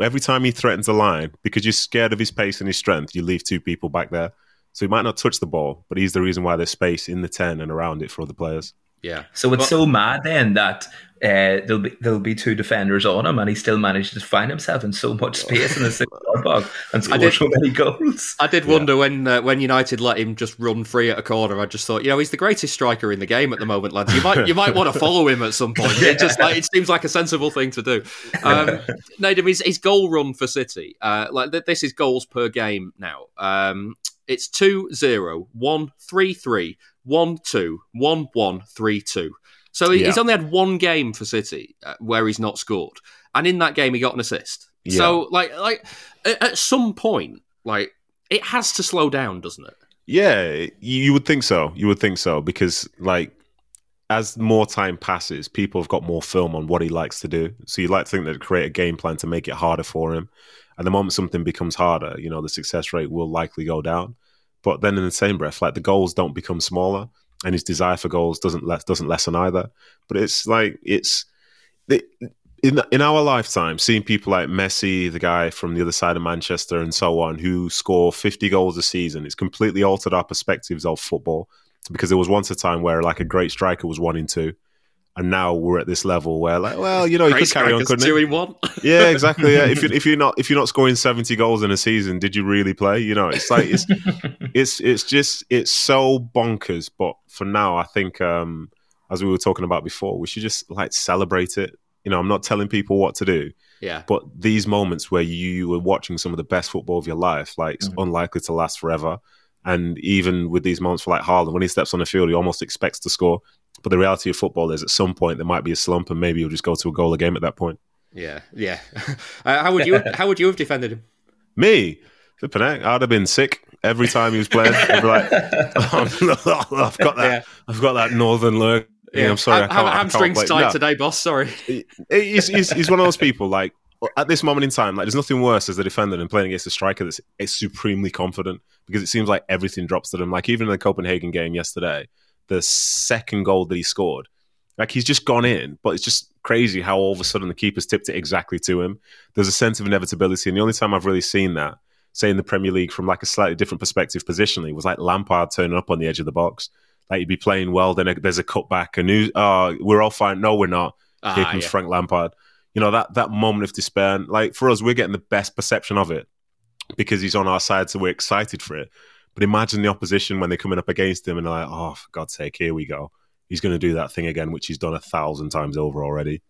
Every time he threatens a line, because you're scared of his pace and his strength, you leave two people back there. So he might not touch the ball, but he's the reason why there's space in the ten and around it for other players. yeah. So it's so mad then that uh, there'll be there'll be two defenders on him, and he still managed to find himself in so much space in the six yard box and score did- so many goals. I did wonder when uh, when United let him just run free at a corner. I just thought, you know, he's the greatest striker in the game at the moment, lads. You might you might want to follow him at some point. It just like it seems like a sensible thing to do. Um, Nedum, his, his goal run for City, uh, like th- this is goals per game now. Um, it's 2-0, 1-3-3, 1-2, 1-1, 3-2. So he- Yeah. he's only had one game for City uh, where he's not scored, and in that game he got an assist. Yeah. So like like at, some point, like it has to slow down, doesn't it? Yeah, you would think so. You would think so because, like, as more time passes, people have got more film on what he likes to do. So you like to think that create a game plan to make it harder for him. And the moment something becomes harder, you know, the success rate will likely go down. But then in the same breath, like the goals don't become smaller, and his desire for goals doesn't less doesn't lessen either. But it's like it's it, in in our lifetime, seeing people like Messi, the guy from the other side of Manchester, and so on, who score fifty goals a season, it's completely altered our perspectives of football. Because there was once a time where like a great striker was one in two, and now we're at this level where like, well, you know, you Great could carry on, strikers, couldn't two in one. Yeah, exactly. Yeah, if you if you're not if you're not scoring seventy goals in a season, did you really play? You know, it's like it's it's it's just it's so bonkers. But for now, I think um, as we were talking about before, we should just like celebrate it. You know, I'm not telling people what to do, yeah, but these moments where you, you were watching some of the best football of your life, like it's unlikely to last forever. And even with these moments for like Haaland, when he steps on the field, he almost expects to score. But the reality of football is, at some point, there might be a slump, and maybe you'll just go to a goal a game at that point. yeah, yeah. Uh, how would you how would you have defended him? Me, flipping heck, I'd have been sick every time he was playing. I'd be like, I've got that, I've got that northern look. Yeah, I'm sorry, I Ham- can't. I can't hamstrings play. tight No. today, boss. Sorry. he's, he's, he's one of those people like at this moment in time like there's nothing worse as a defender than playing against a striker that's is supremely confident because it seems like everything drops to them like even in the copenhagen game yesterday the second goal that he scored like he's just gone in but it's just crazy how all of a sudden the keeper's tipped it exactly to him there's a sense of inevitability and the only time i've really seen that say in the premier league from like a slightly different perspective positionally was like lampard turning up on the edge of the box like he'd be playing well then there's a cutback and who, uh, we're all fine no we're not here Ah, comes yeah. Frank Lampard. You know that that moment of despair. and, Like for us, we're getting the best perception of it because he's on our side, so we're excited for it. But imagine the opposition when they're coming up against him and they're like, "Oh, for God's sake, here we go. He's going to do that thing again, which he's done a thousand times over already."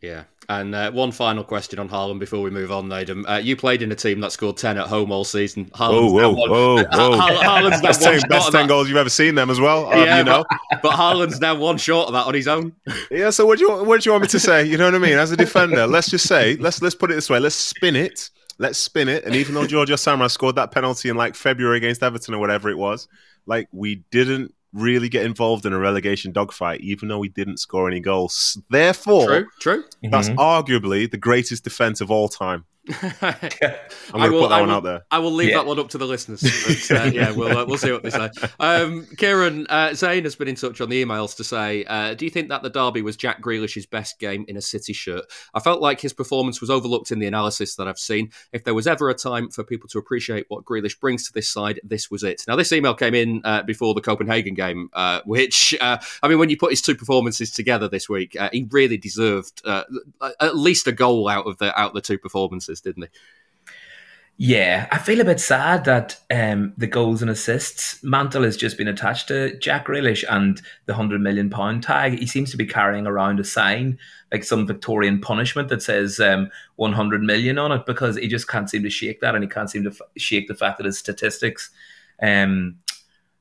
Yeah. And uh, one final question on Haaland before we move on, Nedum. Uh, you played in a team that scored 10 at home all season. Haaland's Whoa, now whoa, one- whoa, whoa! Ha- Haaland's now Best one ten, short best ten that. goals you've ever seen them as well. um, Yeah, you know, but, but Haaland's now one short of that on his own. Yeah, so what do you what do you want me to say? You know what I mean? As a defender, let's just say let's let's put it this way: let's spin it, let's spin it. And even though Giorgio Samaras scored that penalty in like February against Everton or whatever it was, like we didn't really get involved in a relegation dogfight, even though we didn't score any goals. Therefore, True, true. Mm-hmm. that's arguably the greatest defense of all time. I'm going to put that one will, out there. I will leave Yeah. that one up to the listeners. But, uh, yeah, we'll uh, we'll see what they say. Um, Ciaran uh, Zane has been in touch on the emails to say, uh, "Do you think that the derby was Jack Grealish's best game in a City shirt? I felt like his performance was overlooked in the analysis that I've seen. If there was ever a time for people to appreciate what Grealish brings to this side, this was it." Now, this email came in uh, before the Copenhagen game, uh, which uh, I mean, when you put his two performances together this week, uh, he really deserved uh, at least a goal out of the out of the two performances, didn't they? Yeah, I feel a bit sad that um, the goals and assists mantle has just been attached to Jack Grealish and the hundred million pound tag. He seems to be carrying around a sign, like some Victorian punishment that says um, one hundred million on it, because he just can't seem to shake that, and he can't seem to f- shake the fact that his statistics, um,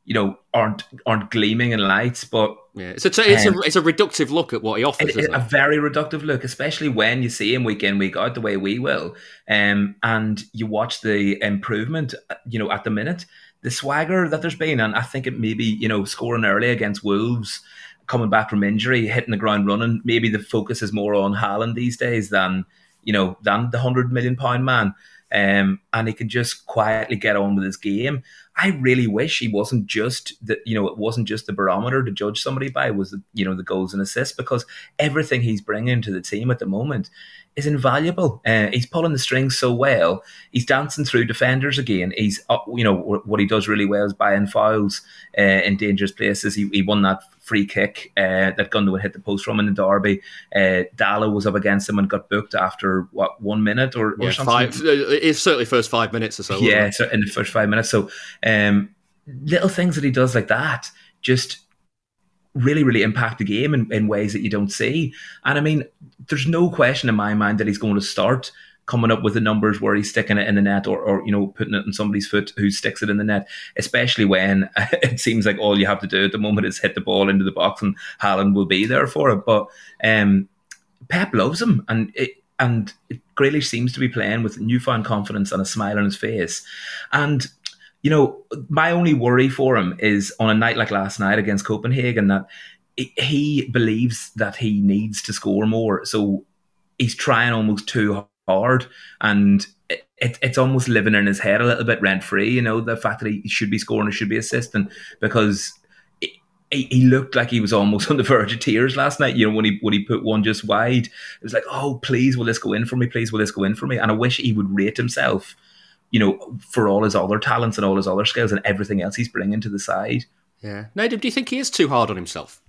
you know, aren't aren't gleaming in lights, but Yeah, it's a it's a Um, it's a reductive look at what he offers. it, it- a very reductive look, especially when you see him week in, week out, the way we will, um, and you watch the improvement. You know, at the minute, the swagger that there's been, and I think it maybe you know scoring early against Wolves, coming back from injury, hitting the ground running. Maybe the focus is more on Haaland these days than you know than the hundred million pound man. Um, and he can just quietly get on with his game. I really wish he wasn't just the, you know, it wasn't just the barometer to judge somebody by was the, you know, the goals and assists because everything he's bringing to the team at the moment is invaluable. Uh, he's pulling the strings so well. He's dancing through defenders again. He's, uh, you know, what he does really well is buying fouls uh, in dangerous places. He, he won that free kick uh, that Gundogan would hit the post from in the derby. Uh, Dalot was up against him and got booked after what one minute or, yeah, or something. Five, it's certainly first five minutes or so. Yeah, so in the first five minutes. So um, little things that he does like that just really, really impact the game in, in ways that you don't see. And I mean, there's no question in my mind that he's going to start coming up with the numbers where he's sticking it in the net or, or you know putting it in somebody's foot who sticks it in the net especially when it seems like all you have to do at the moment is hit the ball into the box and Haaland will be there for it but um, Pep loves him and it, and Grealish seems to be playing with newfound confidence and a smile on his face and you know, my only worry for him is on a night like last night against Copenhagen that he believes that he needs to score more. So he's trying almost too hard. And it, it, it's almost living in his head a little bit rent free, you know, the fact that he should be scoring or should be assisting because he, looked like he was almost on the verge of tears last night. You know, when he when he put one just wide, it was like, "Oh, please, will this go in for me? Please, will this go in for me?" And I wish he would rate himself you know, for all his other talents and all his other skills and everything else he's bringing to the side. Yeah. Nedum, do you think he is too hard on himself?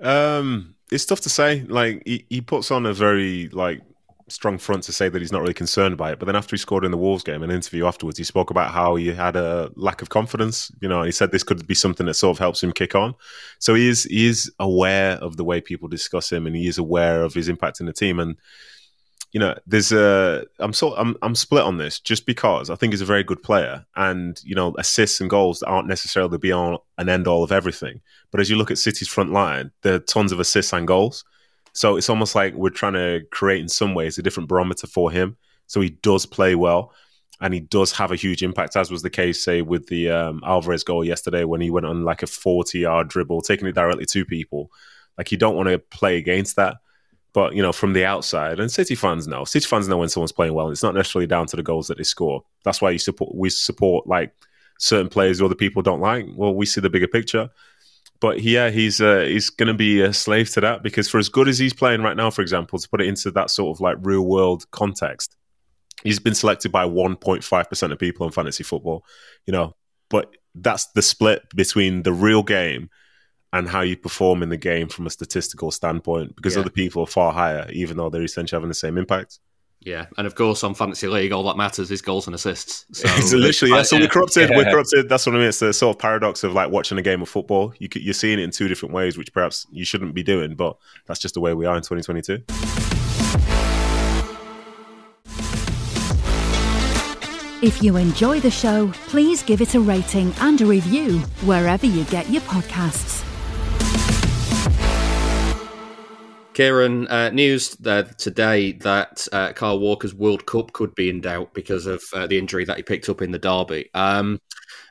Um, it's tough to say. Like he, he puts on a very like strong front to say that he's not really concerned by it. But then after he scored in the Wolves game, an interview afterwards, he spoke about how he had a lack of confidence. You know, he said this could be something that sort of helps him kick on. So he is he is aware of the way people discuss him, and he is aware of his impact in the team. And you know, there's a I'm so I'm I'm split on this just because I think he's a very good player, and you know, assists and goals aren't necessarily be all and end all of everything. But as you look at City's front line, there are tons of assists and goals. So it's almost like we're trying to create in some ways a different barometer for him. So he does play well and he does have a huge impact, as was the case, say, with the um, Alvarez goal yesterday when he went on like a 40 yard dribble, taking it directly to people. Like you don't want to play against that. But you know, from the outside, and City fans know. City fans know when someone's playing well. and It's not necessarily down to the goals that they score. That's why you support. We support like certain players other people don't like. Well, we see the bigger picture. But yeah, he's uh, he's going to be a slave to that because for as good as he's playing right now, for example, to put it into that sort of like real world context, he's been selected by 1.5 percent of people in fantasy football. You know, but that's the split between the real game and how you perform in the game from a statistical standpoint because yeah. other people are far higher, even though they're essentially having the same impact. Yeah, and of course on fantasy league, all that matters is goals and assists. So it's literally yeah. So we're corrupted. Yeah. We're corrupted. That's what I mean. It's the sort of paradox of like watching a game of football. You, you're seeing it in two different ways, which perhaps you shouldn't be doing, but that's just the way we are in 2022. If you enjoy the show, please give it a rating and a review wherever you get your podcasts. Ciaran, uh, news uh, today that uh, Kyle Walker's World Cup could be in doubt because of uh, the injury that he picked up in the derby. Um,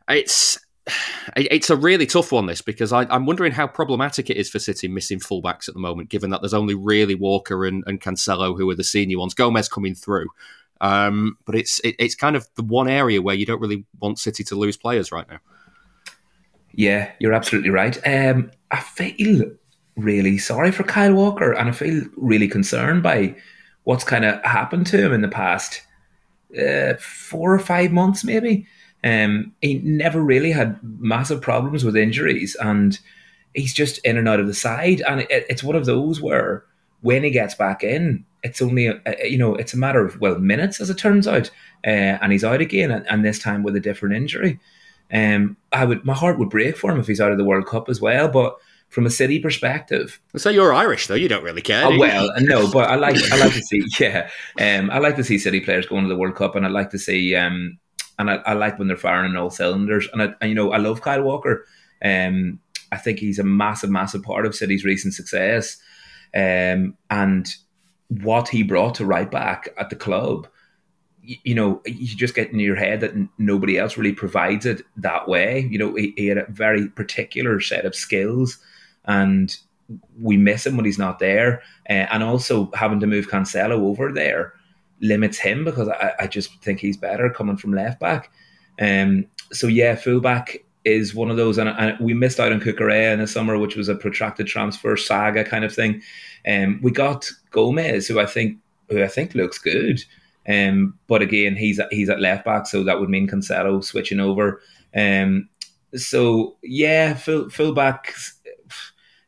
it's it's a really tough one, this, because I, am wondering how problematic it is for City missing fullbacks at the moment, given that there's only really Walker and, and Cancelo who are the senior ones. Gomez coming through. Um, but it's it, it's kind of the one area where you don't really want City to lose players right now. Yeah, you're absolutely right. Um, I feel really sorry for Kyle Walker, and I feel really concerned by what's kind of happened to him in the past uh, four or five months, maybe. Um, he never really had massive problems with injuries, and he's just in and out of the side. And it, it's one of those where when he gets back in, it's only a, a, you know it's a matter of well minutes as it turns out, uh, and he's out again, and, and, this time with a different injury. Um, I would my heart would break for him if he's out of the World Cup as well, but from a city perspective. So you're Irish, though. You don't really care. Oh, well, no, but I like I like to see yeah, um, I like to see City players going to the World Cup, and I like to see um, and I, I like when they're firing on all cylinders. And, I, and you know, I love Kyle Walker. Um, I think he's a massive, massive part of City's recent success, um, and what he brought to right back at the club you know, you just get in your head that nobody else really provides it that way. You know, he, he, had a very particular set of skills and we miss him when he's not there. Uh, and also having to move Cancelo over there limits him because I, I just think he's better coming from left back. Um, so yeah, fullback is one of those, and, and we missed out on Cucurella in the summer, which was a protracted transfer saga kind of thing. Um, we got Gomez, who I think who I think looks good. Um, but again, he's he's at left back, so that would mean Cancelo switching over. Um, so yeah, full fullback,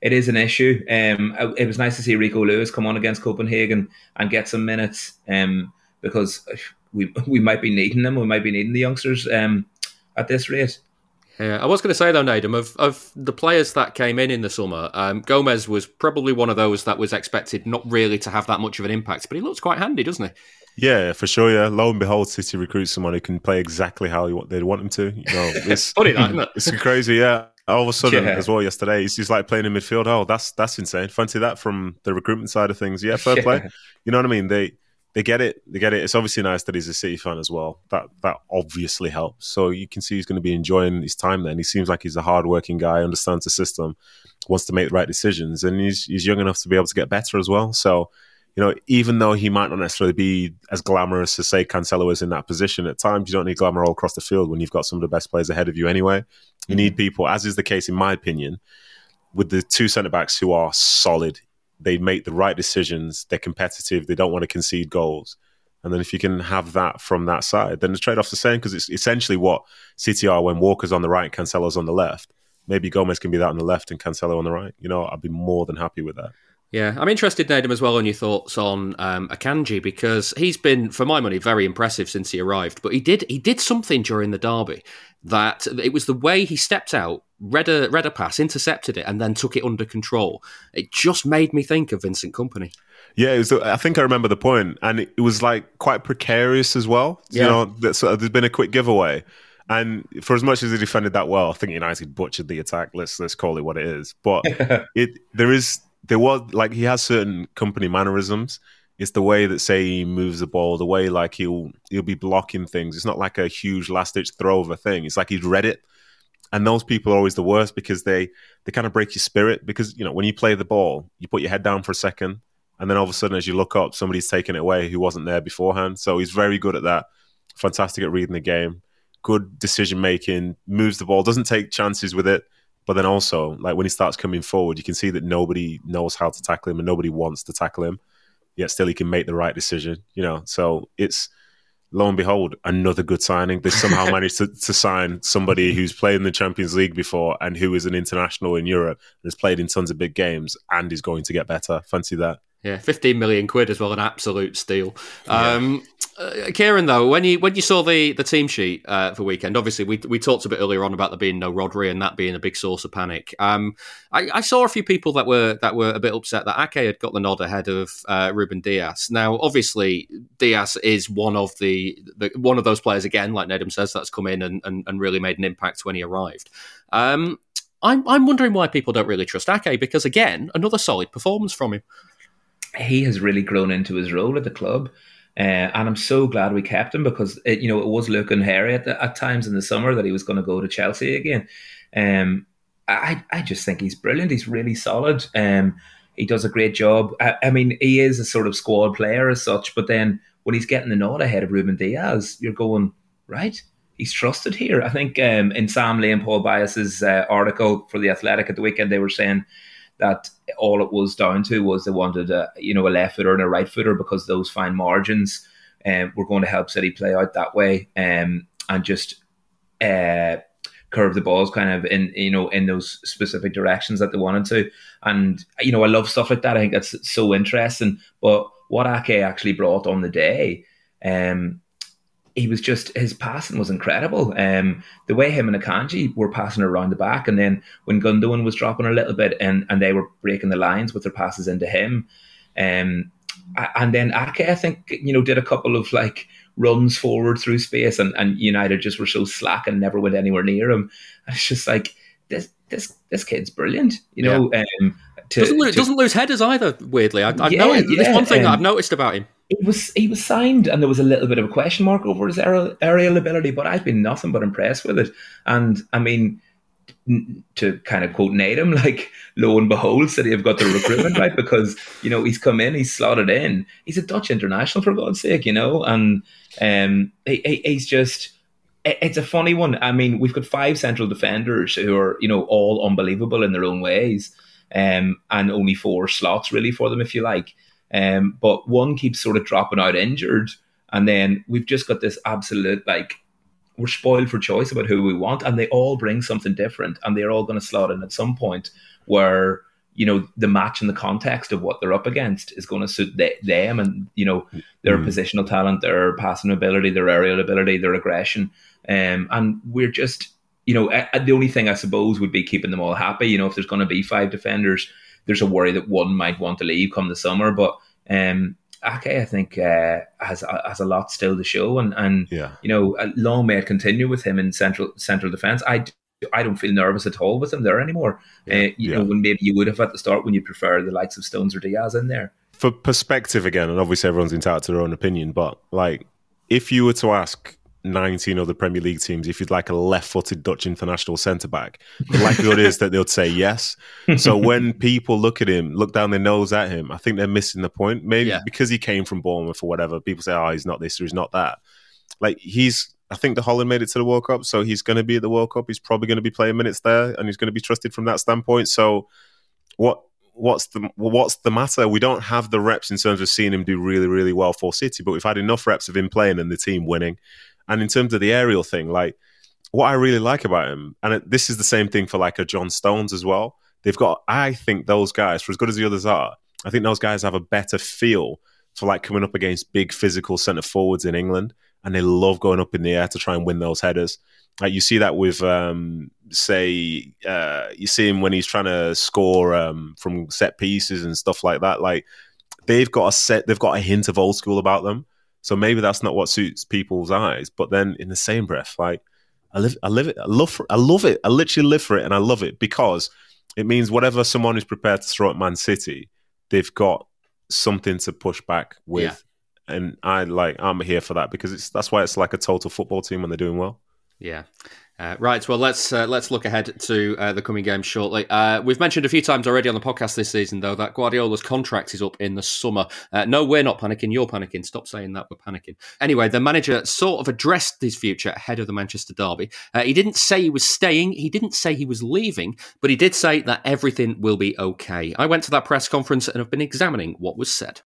it is an issue. Um, it was nice to see Rico Lewis come on against Copenhagen and get some minutes. Um, because we we might be needing them. We might be needing the youngsters. Um, at this rate. Yeah, I was going to say though, Nedum, of of the players that came in in the summer, um, Gomez was probably one of those that was expected not really to have that much of an impact, but he looks quite handy, doesn't he? Yeah, for sure. Yeah, lo and behold, City recruits someone who can play exactly how they'd want him to. You know, it's funny, that, isn't it? It's crazy. Yeah, all of a sudden yeah. as well yesterday, he's, he's like playing in midfield. Oh, that's that's insane. Fancy that from the recruitment side of things. Yeah, fair yeah. play. You know what I mean? They they get it. They get it. It's obviously nice that he's a City fan as well. That that obviously helps. So you can see he's going to be enjoying his time there. And he seems like he's a hardworking guy, understands the system, wants to make the right decisions, and he's he's young enough to be able to get better as well. So you know, even though he might not necessarily be as glamorous as say Cancelo is in that position, at times you don't need glamour all across the field when you've got some of the best players ahead of you anyway. You need mm. people, as is the case in my opinion, with the two centre backs who are solid they make the right decisions, they're competitive, they don't want to concede goals. And then if you can have that from that side, then the trade off's the same because it's essentially what City are when Walker's on the right, Cancelo's on the left. Maybe Gomez can be that on the left and Cancelo on the right. You know, I'd be more than happy with that. Yeah, I'm interested, Nedum, as well on your thoughts on um, Akanji because he's been, for my money, very impressive since he arrived. But he did he did something during the derby that it was the way he stepped out, read a read a pass, intercepted it, and then took it under control. It just made me think of Vincent Kompany. Yeah, was, I think I remember the point, and it was like quite precarious as well. Yeah. You know, there's been a quick giveaway. And for as much as he defended that well, I think United butchered the attack. Let's let's call it what it is. But it there is there was like he has certain Kompany mannerisms. It's the way that say he moves the ball, the way like he'll he'll be blocking things. It's not like a huge last ditch throw of a thing. It's like he's read it. And those people are always the worst because they they kind of break your spirit because you know when you play the ball, you put your head down for a second, and then all of a sudden as you look up, somebody's taken it away who wasn't there beforehand. So he's very good at that. Fantastic at reading the game. Good decision making. Moves the ball. Doesn't take chances with it but then also, like when he starts coming forward, you can see that nobody knows how to tackle him and nobody wants to tackle him. Yet still, he can make the right decision. You know, so it's lo and behold another good signing. They somehow managed to, to sign somebody who's played in the Champions League before and who is an international in Europe and has played in tons of big games and is going to get better. Fancy that. Yeah, fifteen million quid as well, an absolute steal. Yeah. Um, uh, Ciaran, though, when you when you saw the, the team sheet uh, for weekend, obviously we we talked a bit earlier on about there being no Rodri and that being a big source of panic. Um, I, I, saw a few people that were that were a bit upset that Ake had got the nod ahead of uh, Ruben Dias. Now, obviously, Dias is one of the, the one of those players again, like Nedum says, that's come in and, and, and really made an impact when he arrived. Um, I'm I'm wondering why people don't really trust Ake because again, another solid performance from him he has really grown into his role at the club. Uh, and I'm so glad we kept him because it, you know it was looking hairy at, the, at times in the summer that he was going to go to Chelsea again. Um, I I just think he's brilliant. He's really solid. Um, he does a great job. I, I, mean, he is a sort of squad player as such. But then when he's getting the nod ahead of Ruben Dias, you're going right. He's trusted here. I think um, in Sam Lee and Paul Byas's uh, article for the Athletic at the weekend, they were saying that all it was down to was they wanted a you know a left footer and a right footer because those fine margins um, were going to help City play out that way um, and just uh, curve the balls kind of in you know in those specific directions that they wanted to. And you know I love stuff like that. I think that's so interesting. But what Ake actually brought on the day. Um, he was just his passing was incredible. Um, the way him and Akanji were passing around the back, and then when Gundogan was dropping a little bit, and and they were breaking the lines with their passes into him, um, and then Ake, I think you know, did a couple of like runs forward through space, and and United just were so slack and never went anywhere near him. And it's just like this this this kid's brilliant, you know. Yeah. Um, to, doesn't, lose, to, doesn't lose headers either. Weirdly, I, have yeah, noticed. Yeah, there's one thing um, that I've noticed about him he was he was signed, and there was a little bit of a question mark over his aerial, aerial ability. But I've been nothing but impressed with it. And I mean, to kind of quote Nedum, like lo and behold, City have got the recruitment right because you know he's come in, he's slotted in. He's a Dutch international for God's sake, you know, and um, he, he, he's just it's a funny one. I mean, we've got five central defenders who are, you know, all unbelievable in their own ways, um, and only four slots really for them, if you like. Um, but one keeps sort of dropping out injured, and then we've just got this absolute like we're spoiled for choice about who we want, and they all bring something different, and they're all going to slot in at some point where you know the match and the context of what they're up against is going to suit they, them, and you know their mm. positional talent, their passing ability, their aerial ability, their aggression, um, and we're just you know the only thing I suppose would be keeping them all happy. You know, if there's going to be five defenders, there's a worry that one might want to leave come the summer, but um, Ake, I think, uh, has has a lot still to show, and and yeah. you know, long may it continue with him in central central defence. I I don't feel nervous at all with him there anymore. Yeah. Uh, you yeah. know, when maybe you would have at the start when you prefer the likes of Stones or Dias in there. For perspective again, and obviously everyone's entitled to their own opinion, but like if you were to ask 19 other Premier League teams if you'd like a left-footed Dutch international centre back. The likelihood is that they'll say yes. So when people look at him, look down their nose at him, I think they're missing the point. Maybe yeah. because he came from Bournemouth or whatever, people say, "Oh, he's not this or he's not that." Like he's, I think the Holland made it to the World Cup, so he's going to be at the World Cup. He's probably going to be playing minutes there, and he's going to be trusted from that standpoint. So what? What's the what's the matter? We don't have the reps in terms of seeing him do really, really well for City, but we've had enough reps of him playing and the team winning and in terms of the aerial thing, like what I really like about him, and it, this is the same thing for like a John Stones as well. They've got, I think those guys, for as good as the others are, I think those guys have a better feel for like coming up against big physical centre forwards in England, and they love going up in the air to try and win those headers. Like you see that with, um, say, uh, you see him when he's trying to score um, from set pieces and stuff like that. Like they've got a set, they've got a hint of old school about them. So maybe that's not what suits people's eyes. But then in the same breath, like I live, I live it, I love, for, I love it. I literally live for it, and I love it because it means whatever someone is prepared to throw at Man City, they've got something to push back with. Yeah. And I like, I'm here for that because it's that's why it's like a total football team when they're doing well. Yeah. Uh, right, well let's uh, let's look ahead to uh, the coming games shortly. Uh, we've mentioned a few times already on the podcast this season, though, that Guardiola's contract is up in the summer. Uh, no, we're not panicking. You're panicking. Stop saying that. We're panicking. Anyway, the manager sort of addressed his future ahead of the Manchester derby. Uh, he didn't say he was staying. He didn't say he was leaving, but he did say that everything will be okay. I went to that press conference and have been examining what was said.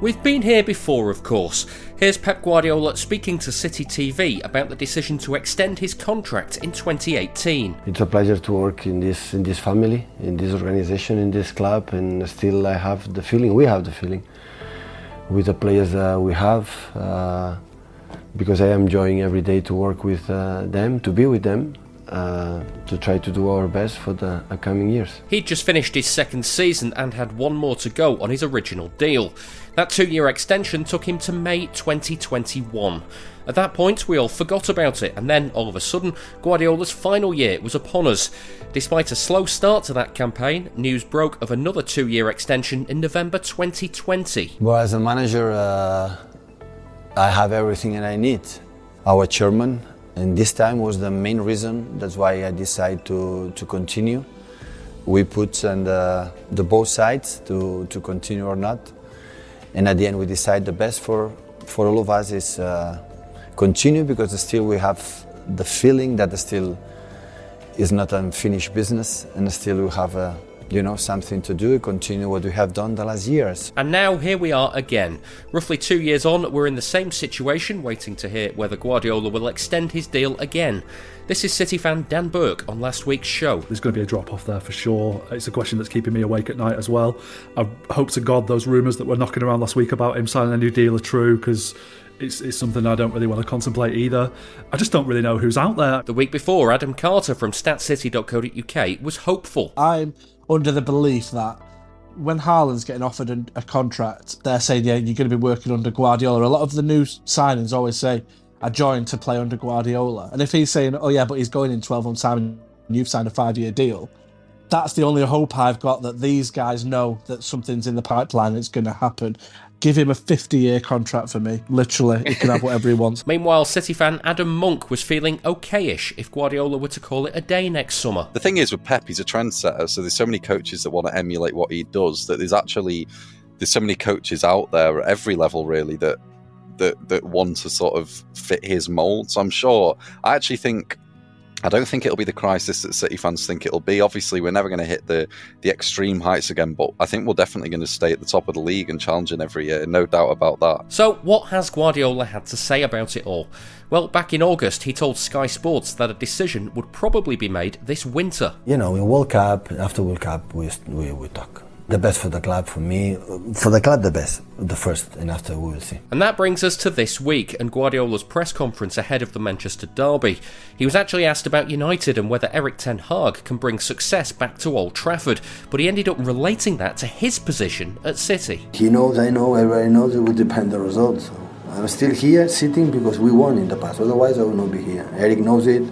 We've been here before, of course. Here's Pep Guardiola speaking to City TV about the decision to extend his contract in 2018. It's a pleasure to work in this in this family, in this organization, in this club, and still I have the feeling, we have the feeling, with the players uh, we have, uh, because I am enjoying every day to work with uh, them, to be with them, uh, to try to do our best for the coming years. He'd just finished his second season and had one more to go on his original deal. That two year extension took him to May 2021. At that point, we all forgot about it, and then all of a sudden, Guardiola's final year was upon us. Despite a slow start to that campaign, news broke of another two year extension in November 2020. Well, as a manager, uh, I have everything that I need. Our chairman, and this time was the main reason, that's why I decided to, to continue. We put on the, the both sides to, to continue or not and at the end we decide the best for for all of us is uh, continue because still we have the feeling that still is not unfinished business and still we have a you know something to do continue what we have done the last years and now here we are again roughly two years on we're in the same situation waiting to hear whether guardiola will extend his deal again this is City fan Dan Burke on last week's show. There's going to be a drop off there for sure. It's a question that's keeping me awake at night as well. I hope to God those rumours that were knocking around last week about him signing a new deal are true because it's, it's, something I don't really want to contemplate either. I just don't really know who's out there. The week before, Adam Carter from statscity.co.uk was hopeful. I'm under the belief that when Haaland's getting offered a, a, contract, they're saying, yeah, you're going to be working under Guardiola. A lot of the new signings always say, I joined to play under Guardiola. And if he's saying, oh, yeah, but he's going in 12 months' time and you've signed a five year deal, that's the only hope I've got that these guys know that something's in the pipeline that's going to happen. Give him a 50 year contract for me. Literally, he can have whatever he wants. Meanwhile, City fan Adam Monk was feeling okayish if Guardiola were to call it a day next summer. The thing is with Pep, he's a trendsetter, so there's so many coaches that want to emulate what he does that there's actually there's so many coaches out there at every level really that that that want to sort of fit his mold. So I'm sure I actually think I don't think it'll be the crisis that City fans think it'll be. Obviously, we're never going to hit the the extreme heights again, but I think we're definitely going to stay at the top of the league and challenging every year. No doubt about that. So, what has Guardiola had to say about it all? Well, back in August, he told Sky Sports that a decision would probably be made this winter. You know, in World Cup, after World Cup, we we, we talk the best for the club, for me, for the club, the best, the first, and after we will see. And that brings us to this week and Guardiola's press conference ahead of the Manchester Derby. He was actually asked about United and whether Erik Ten Hag can bring success back to Old Trafford, but he ended up relating that to his position at City. He knows, I know, everybody knows it would depend on the results. So I'm still here sitting because we won in the past. Otherwise, I would not be here. Erik knows it,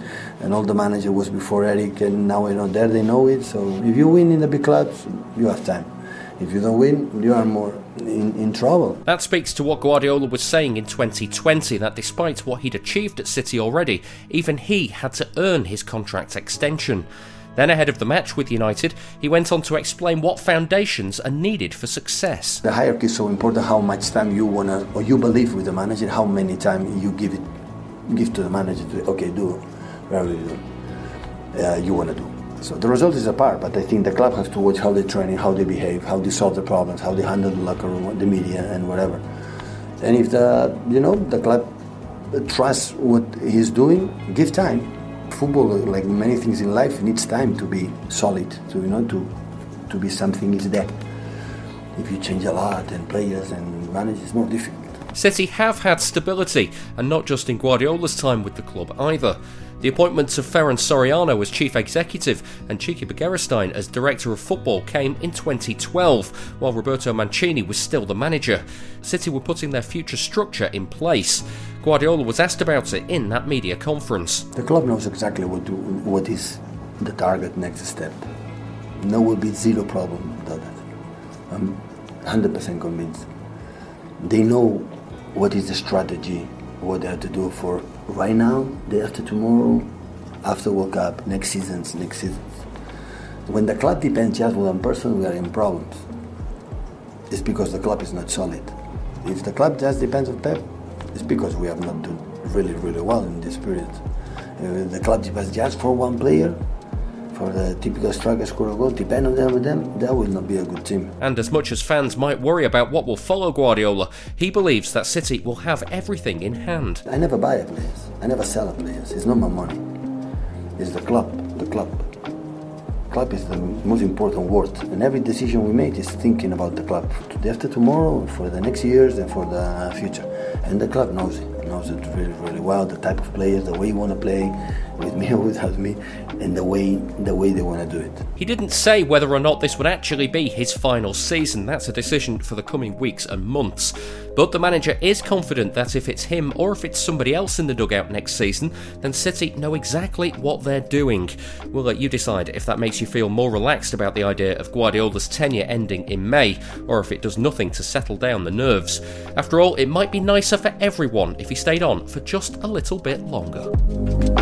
and all the manager was before Erik, and now we're not there. They know it. So if you win in the big clubs, you have time. If you don't win, you are more in, in trouble. That speaks to what Guardiola was saying in 2020 that despite what he'd achieved at City already, even he had to earn his contract extension. Then, ahead of the match with United, he went on to explain what foundations are needed for success. The hierarchy is so important. How much time you wanna or you believe with the manager, how many time you give it, give to the manager to okay do whatever you uh, you wanna do. So the result is a part, but I think the club has to watch how they train, how they behave, how they solve the problems, how they handle the locker room, the media, and whatever. And if the you know the club trusts what he's doing, give time. Football, like many things in life, needs time to be solid, to you know to to be something is there. If you change a lot and players and manage, it's more difficult. City have had stability, and not just in Guardiola's time with the club either. The appointments of Ferran Soriano as chief executive and Txiki Begiristain as director of football came in 2012, while Roberto Mancini was still the manager. City were putting their future structure in place. Guardiola was asked about it in that media conference. The club knows exactly what to, what is the target next step. No will be zero problem about that. I'm 100% convinced. They know what is the strategy, what they have to do for right now, day after tomorrow, after World Cup, next seasons, next seasons. When the club depends just on one person, we are in problems. It's because the club is not solid. If the club just depends on Pep, it's because we have not done really, really well in this period. If the club depends just for one player, for the typical striker score a goal, depend on them them, that will not be a good team. And as much as fans might worry about what will follow Guardiola, he believes that City will have everything in hand. I never buy a players. I never sell a players. It's not my money. It's the club. The club. Club is the most important word, and every decision we make is thinking about the club today after tomorrow, for the next years, and for the future. And the club knows it, knows it really, really well. The type of players, the way you want to play, with me or without me, and the way the way they want to do it. He didn't say whether or not this would actually be his final season. That's a decision for the coming weeks and months. But the manager is confident that if it's him or if it's somebody else in the dugout next season, then City know exactly what they're doing. We'll let you decide if that makes you feel more relaxed about the idea of Guardiola's tenure ending in May, or if it does nothing to settle down the nerves. After all, it might be nicer for everyone if he stayed on for just a little bit longer.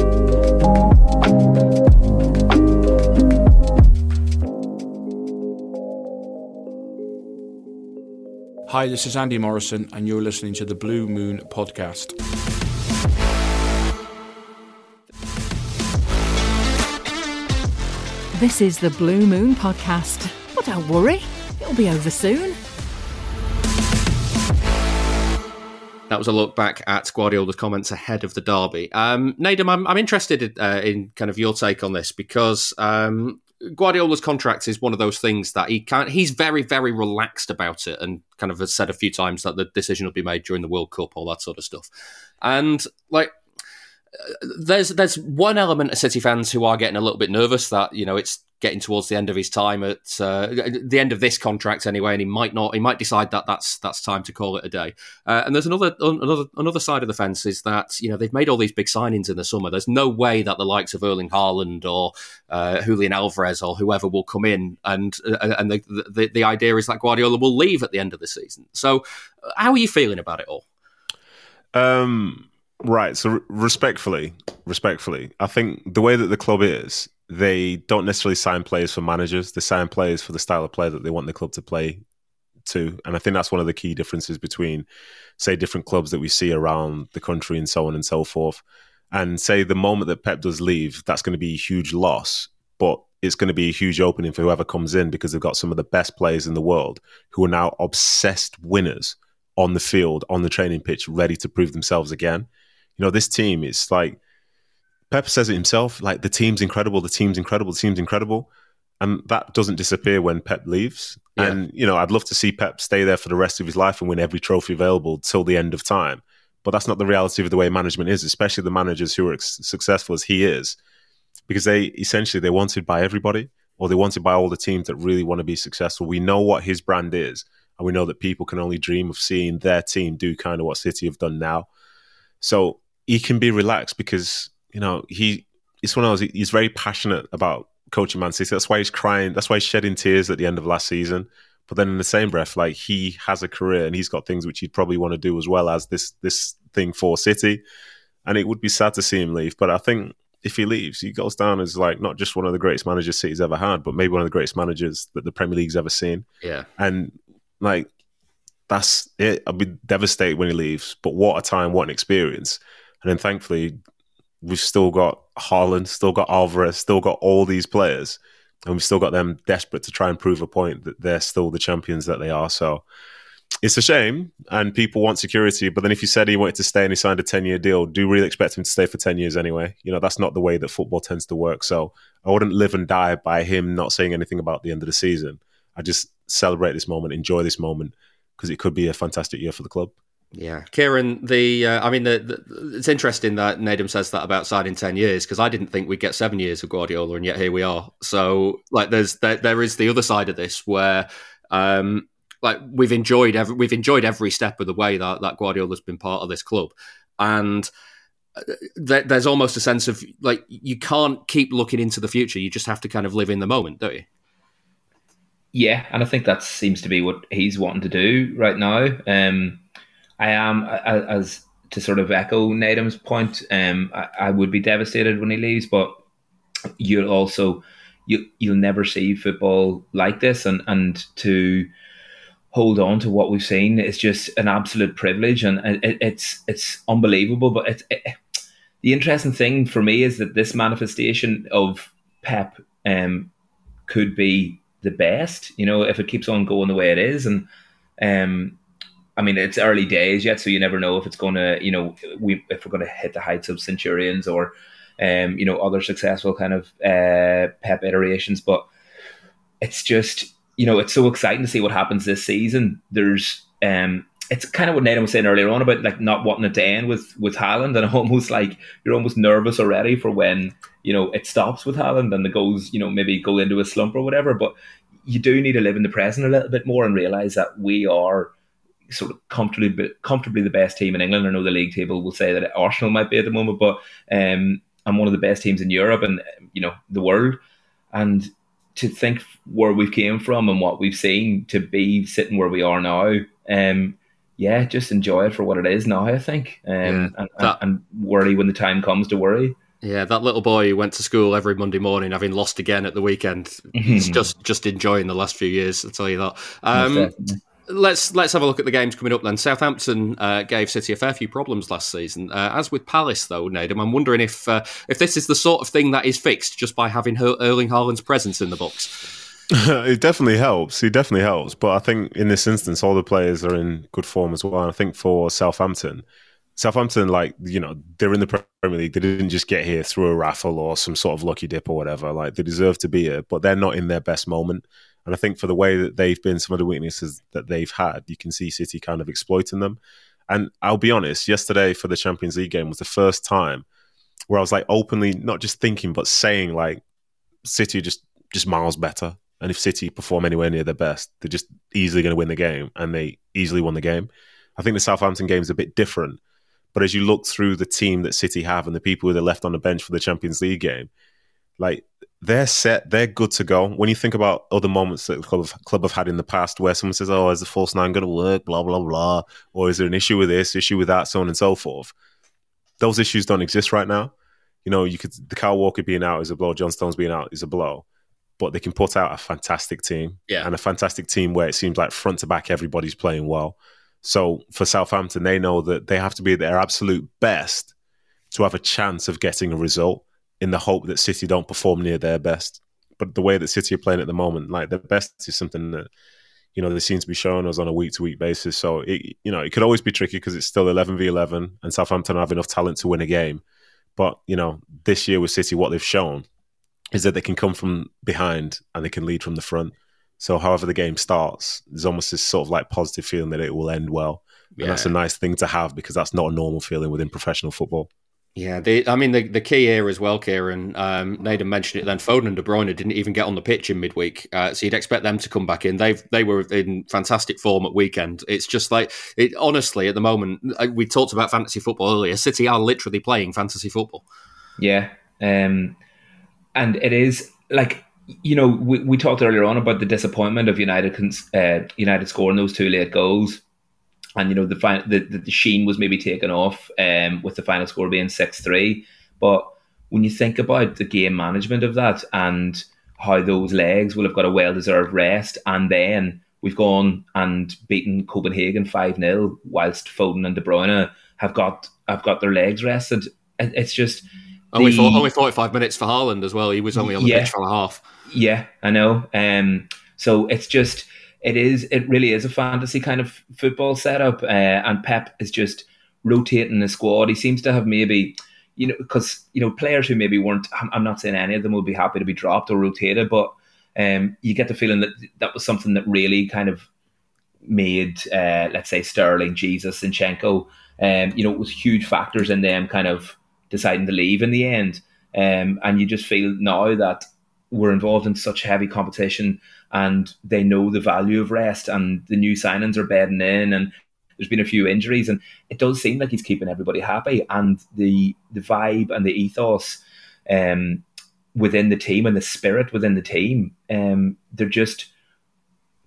Hi, this is Andy Morrison, and you're listening to the Blue Moon Podcast. This is the Blue Moon Podcast. But don't worry, it'll be over soon. That was a look back at Guardiola's comments ahead of the derby. Um, Nedum, I'm, I'm interested uh, in kind of your take on this because um, Guardiola's contract is one of those things that he can't. He's very, very relaxed about it, and kind of has said a few times that the decision will be made during the World Cup, all that sort of stuff. And like, there's there's one element of City fans who are getting a little bit nervous that you know it's getting towards the end of his time at uh, the end of this contract anyway, and he might not. He might decide that that's that's time to call it a day. Uh, and there's another another another side of the fence is that you know they've made all these big signings in the summer. There's no way that the likes of Erling Haaland or uh, Julian Alvarez or whoever will come in, and uh, and the, the the idea is that Guardiola will leave at the end of the season. So, uh, how are you feeling about it all? Um, right. So, respectfully, respectfully, I think the way that the club is, they don't necessarily sign players for managers. They sign players for the style of play that they want the club to play to. And I think that's one of the key differences between, say, different clubs that we see around the country and so on and so forth. And say the moment that Pep does leave, that's going to be a huge loss. But it's going to be a huge opening for whoever comes in because they've got some of the best players in the world who are now obsessed winners on the field, on the training pitch, ready to prove themselves again. You know, this team is like Pep says it himself, like the team's incredible, the team's incredible, the team's incredible. And that doesn't disappear when Pep leaves. Yeah. And, you know, I'd love to see Pep stay there for the rest of his life and win every trophy available till the end of time. But that's not the reality of the way management is, especially the managers who are ex- successful as he is, because they essentially they're wanted by everybody or they're wanted by all the teams that really want to be successful. We know what his brand is, and we know that people can only dream of seeing their team do kind of what City have done now. So he can be relaxed because you know he it's one of those he's very passionate about coaching Man City. That's why he's crying. That's why he's shedding tears at the end of last season. But then in the same breath, like he has a career and he's got things which he'd probably want to do as well as this this thing for City. And it would be sad to see him leave. But I think if he leaves, he goes down as like not just one of the greatest managers City's ever had, but maybe one of the greatest managers that the Premier League's ever seen. Yeah. And like that's it. I'll be devastated when he leaves. But what a time, what an experience. And then thankfully, we've still got Haaland, still got Alvarez, still got all these players, and we've still got them desperate to try and prove a point that they're still the champions that they are. So it's a shame, and people want security. But then if you said he wanted to stay and he signed a 10 year deal, do you really expect him to stay for 10 years anyway? You know, that's not the way that football tends to work. So I wouldn't live and die by him not saying anything about the end of the season. I just celebrate this moment, enjoy this moment, because it could be a fantastic year for the club. Yeah, Ciaran. The uh, I mean, the, the, it's interesting that Nedum says that about signing ten years because I didn't think we'd get seven years of Guardiola, and yet here we are. So, like, there's there, there is the other side of this where, um, like, we've enjoyed every we've enjoyed every step of the way that that Guardiola's been part of this club, and uh, there's almost a sense of like you can't keep looking into the future. You just have to kind of live in the moment, don't you? Yeah, and I think that seems to be what he's wanting to do right now. Um, I am as to sort of echo Nedum's point. Um, I, I, would be devastated when he leaves, but you'll also you you'll never see football like this, and and to hold on to what we've seen is just an absolute privilege, and it, it's it's unbelievable. But it's it, the interesting thing for me is that this manifestation of Pep um, could be the best. You know, if it keeps on going the way it is, and um, I mean, it's early days yet, so you never know if it's going to, you know, we if we're going to hit the heights of Centurions or, um, you know, other successful kind of uh, Pep iterations. But it's just, you know, it's so exciting to see what happens this season. There's, um, it's kind of what Nedum was saying earlier on about like not wanting it to end with with Haaland, and almost like you're almost nervous already for when you know it stops with Haaland and the goals, you know, maybe go into a slump or whatever. But you do need to live in the present a little bit more and realize that we are sort of comfortably comfortably the best team in England. I know the league table will say that Arsenal might be at the moment, but um, I'm one of the best teams in Europe and you know the world. And to think where we came from and what we've seen to be sitting where we are now, um, yeah, just enjoy it for what it is now. I think, um, yeah, and, that, and worry when the time comes to worry. Yeah, that little boy who went to school every Monday morning, having lost again at the weekend. He's just just enjoying the last few years. I'll tell you that. Um, let's let's have a look at the games coming up then. Southampton uh, gave City a fair few problems last season. Uh, as with Palace, though, Nedum, I'm wondering if uh, if this is the sort of thing that is fixed just by having Erling Haaland's presence in the box. it definitely helps. It definitely helps. But I think in this instance, all the players are in good form as well. And I think for Southampton, Southampton, like you know, they're in the Premier League. They didn't just get here through a raffle or some sort of lucky dip or whatever. Like they deserve to be here, but they're not in their best moment. And I think for the way that they've been, some of the weaknesses that they've had, you can see City kind of exploiting them. And I'll be honest, yesterday for the Champions League game was the first time where I was like openly not just thinking but saying like City just just miles better. And if City perform anywhere near their best, they're just easily going to win the game, and they easily won the game. I think the Southampton game is a bit different, but as you look through the team that City have and the people who are left on the bench for the Champions League game, like they're set, they're good to go. When you think about other moments that the club have, club have had in the past where someone says, "Oh, is the false nine going to work?" Blah blah blah, or is there an issue with this, issue with that, so on and so forth. Those issues don't exist right now. You know, you could the Kyle Walker being out is a blow, John Stones being out is a blow but they can put out a fantastic team yeah. and a fantastic team where it seems like front to back everybody's playing well. So for Southampton, they know that they have to be at their absolute best to have a chance of getting a result in the hope that City don't perform near their best. But the way that City are playing at the moment, like their best is something that you know they seem to be showing us on a week to week basis. So it you know it could always be tricky because it's still eleven v eleven, and Southampton have enough talent to win a game. But you know this year with City, what they've shown is that they can come from behind and they can lead from the front. So, however the game starts, there's almost this sort of like positive feeling that it will end well, yeah. and that's a nice thing to have because that's not a normal feeling within professional football. Yeah, the, I mean the, the key here as well, Ciaran. Um, Nedum mentioned it. Then Foden and De Bruyne didn't even get on the pitch in midweek, uh, so you'd expect them to come back in. They they were in fantastic form at weekend. It's just like it. Honestly, at the moment, we talked about fantasy football earlier. City are literally playing fantasy football. Yeah, um, and it is like you know we, we talked earlier on about the disappointment of United uh, United scoring those two late goals, and you know the, the the sheen was maybe taken off um, with the final score being six three. But when you think about the game management of that and how those legs will have got a well deserved rest, and then we've gone and beaten Copenhagen five 0 whilst Foden and De Bruyne have got have got their legs rested. It's just only, the, only 45 minutes for Haaland as well. He was only on the yeah, pitch for a half. Yeah, I know. Um, so it's just, it is, it really is a fantasy kind of football setup. Uh, and Pep is just rotating the squad. He seems to have maybe, you know, because, you know, players who maybe weren't, I'm, not saying any of them will be happy to be dropped or rotated, but um, you get the feeling that that was something that really kind of made, uh, let's say, Sterling, Jesus, Zinchenko, um, you know, was huge factors in them kind of deciding to leave in the end. Um, and you just feel now that we're involved in such heavy competition and they know the value of rest and the new signings are bedding in and there's been a few injuries and it does seem like he's keeping everybody happy and the the vibe and the ethos um, within the team and the spirit within the team um, they're just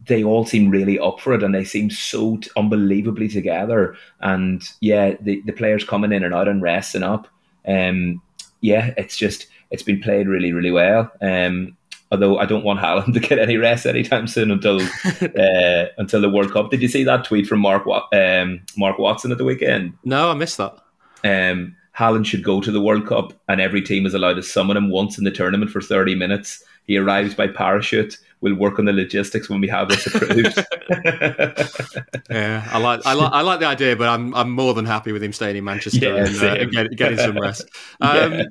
they all seem really up for it and they seem so t- unbelievably together and yeah the, the players coming in and out and resting up um, yeah, it's just it's been played really, really well. Um, although I don't want Haaland to get any rest anytime soon until uh, until the World Cup. Did you see that tweet from Mark um, Mark Watson at the weekend? No, I missed that. Um, Haaland should go to the World Cup, and every team is allowed to summon him once in the tournament for thirty minutes. He arrives by parachute. We'll work on the logistics when we have this approved. yeah, I like, I like, I like the idea, but I'm, I'm more than happy with him staying in Manchester and, uh, get, getting some rest. Um, yeah.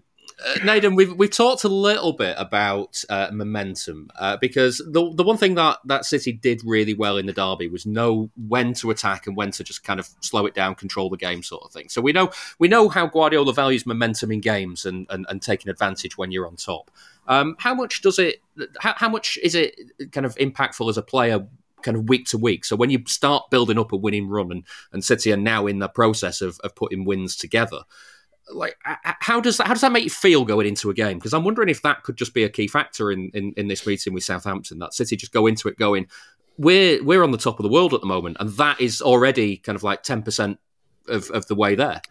Uh, Nedum, we've we've talked a little bit about uh, momentum uh, because the the one thing that that City did really well in the derby was know when to attack and when to just kind of slow it down, control the game, sort of thing. So we know we know how Guardiola values momentum in games and and, and taking advantage when you're on top. Um, how much does it? How, how much is it kind of impactful as a player kind of week to week. So when you start building up a winning run, and and City are now in the process of, of putting wins together, like how does that how does that make you feel going into a game? Because I'm wondering if that could just be a key factor in, in in this meeting with Southampton. That City just go into it going, we're we're on the top of the world at the moment, and that is already kind of like ten percent of of the way there.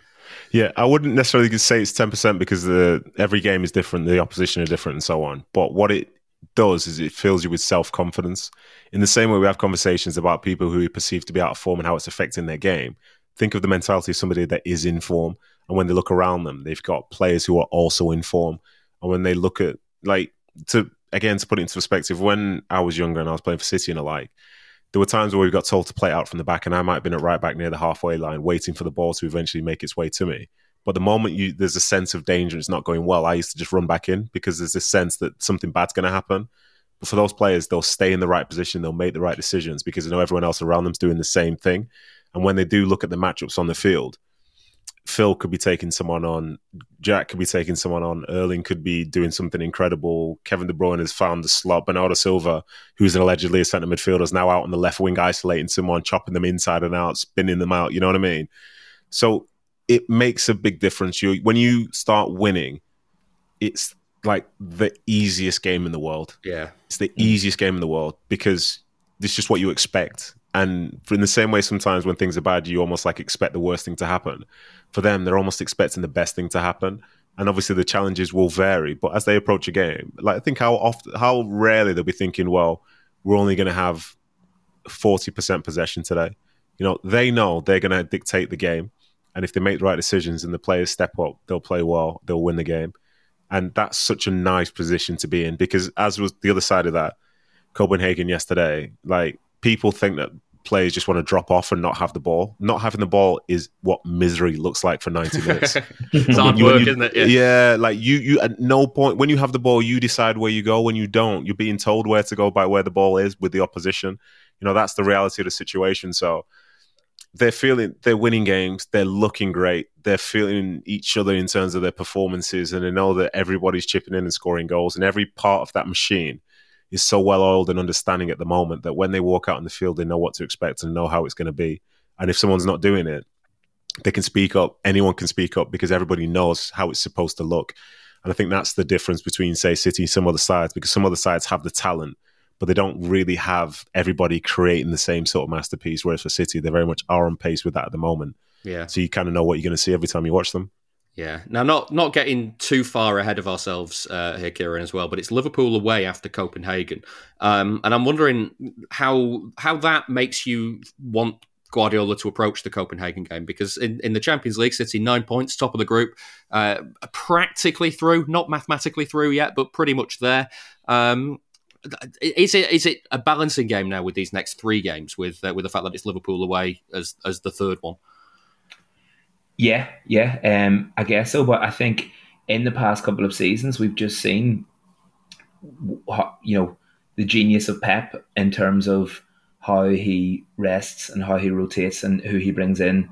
Yeah, I wouldn't necessarily say it's ten percent because the every game is different, the opposition are different, and so on. But what it does is it fills you with self confidence. In the same way we have conversations about people who we perceive to be out of form and how it's affecting their game. Think of the mentality of somebody that is in form, and when they look around them, they've got players who are also in form. And when they look at like to again to put it into perspective, when I was younger and I was playing for City and the like, there were times where we got told to play out from the back, and I might have been at right back near the halfway line, waiting for the ball to eventually make its way to me. But the moment you there's a sense of danger, it's not going well. I used to just run back in because there's this sense that something bad's going to happen. But for those players, they'll stay in the right position, they'll make the right decisions because they know everyone else around them's doing the same thing. And when they do look at the matchups on the field, Phil could be taking someone on, Jack could be taking someone on, Erling could be doing something incredible. Kevin De Bruyne has found the slot. Bernardo Silva, who's an allegedly a centre midfielder, is now out on the left wing, isolating someone, chopping them inside and out, spinning them out. You know what I mean? So it makes a big difference. You when you start winning, it's like the easiest game in the world. Yeah, it's the easiest game in the world because it's just what you expect. And in the same way, sometimes when things are bad, you almost like expect the worst thing to happen. For them, they're almost expecting the best thing to happen. And obviously, the challenges will vary. But as they approach a game, like I think how often, how rarely they'll be thinking, "Well, we're only going to have forty percent possession today." You know, they know they're going to dictate the game, and if they make the right decisions and the players step up, they'll play well, they'll win the game. And that's such a nice position to be in because, as was the other side of that, Copenhagen yesterday, like people think that players just want to drop off and not have the ball. Not having the ball is what misery looks like for 90 minutes. it's hard work, isn't it? Yeah. yeah, like you, you at no point when you have the ball, you decide where you go. When you don't, you're being told where to go by where the ball is with the opposition. You know, that's the reality of the situation. So they're feeling they're winning games, they're looking great, they're feeling each other in terms of their performances, and they know that everybody's chipping in and scoring goals, and every part of that machine is so well oiled and understanding at the moment that when they walk out in the field, they know what to expect and know how it's going to be. And if someone's not doing it, they can speak up. Anyone can speak up because everybody knows how it's supposed to look. And I think that's the difference between, say, City and some other sides, because some other sides have the talent, but they don't really have everybody creating the same sort of masterpiece. Whereas for City, they very much are on pace with that at the moment. Yeah. So you kind of know what you're going to see every time you watch them. Yeah. Now, not not getting too far ahead of ourselves uh, here, Ciaran, as well. But it's Liverpool away after Copenhagen, um, and I'm wondering how how that makes you want Guardiola to approach the Copenhagen game because in, in the Champions League, City nine points, top of the group, uh, practically through, not mathematically through yet, but pretty much there. Um, is it is it a balancing game now with these next three games with uh, with the fact that it's Liverpool away as as the third one? Yeah, yeah, um, I guess so. But I think in the past couple of seasons, we've just seen, you know, the genius of Pep in terms of how he rests and how he rotates and who he brings in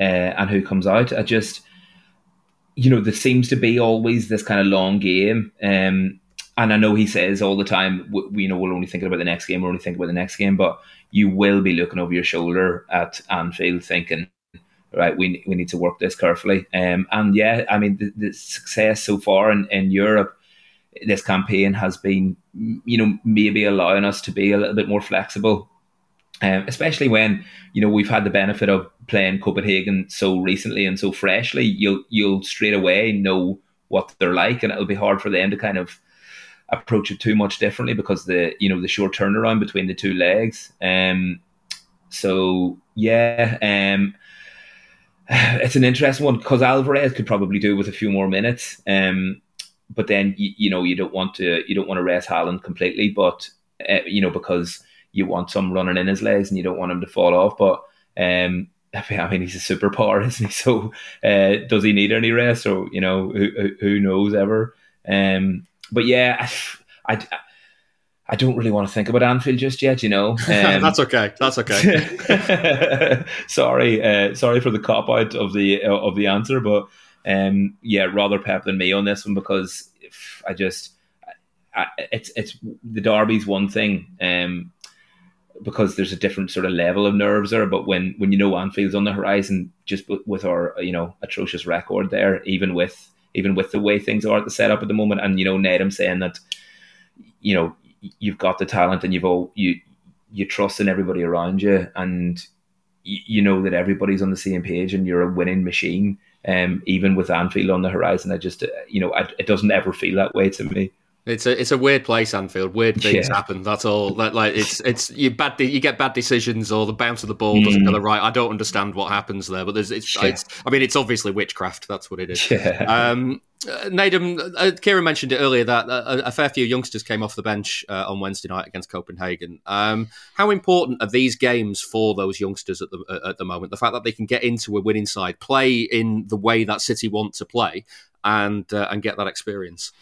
uh, and who comes out. I just, you know, there seems to be always this kind of long game. Um, and I know he says all the time, we, you know, we're only thinking about the next game, we're only thinking about the next game, but you will be looking over your shoulder at Anfield thinking, right, we, we need to work this carefully. Um, and yeah, I mean, the, the success so far in, in Europe, this campaign has been, you know, maybe allowing us to be a little bit more flexible, um, especially when you know we've had the benefit of playing Copenhagen so recently and so freshly. You'll you'll straight away know what they're like, and it'll be hard for them to kind of approach it too much differently because the you know the short turnaround between the two legs. Um, so yeah, um, it's an interesting one because Alvarez could probably do with a few more minutes. Um, but then you, you, know you don't want to you don't want to rest Haaland completely, but uh, you know because you want some running in his legs and you don't want him to fall off. But um, I mean, he's a superpower, isn't he? So uh, does he need any rest? Or you know, who, who knows ever? Um, but yeah, I, I I don't really want to think about Anfield just yet, you know. Um, That's okay. That's okay. sorry, uh, sorry for the cop out of the uh, of the answer, but um, yeah, rather Pep than me on this one because I just I, it's it's the derby's one thing. Um, because there's a different sort of level of nerves there. But when when you know Anfield's on the horizon, just with our you know atrocious record there, even with even with the way things are at the setup at the moment, and you know Nedum saying that you know you've got the talent and you've all you you trust in everybody around you and you, you know that everybody's on the same page and you're a winning machine um even with Anfield on the horizon I just uh, you know I, it doesn't ever feel that way to me it's a it's a weird place, Anfield. Weird things Yeah. happen. That's all. Like, like it's it's you bad. de- You get bad decisions, or the bounce of the ball doesn't go Mm. the right. I don't understand what happens there, but there's it's. Yeah. it's I mean, it's obviously witchcraft. That's what it is. Yeah. Um, uh, Nedum, uh, Ciaran mentioned it earlier that uh, a, fair few youngsters came off the bench uh, on Wednesday night against Copenhagen. Um, how important are these games for those youngsters at the uh, at the moment? The fact that they can get into a winning side, play in the way that City want to play, and uh, and get that experience.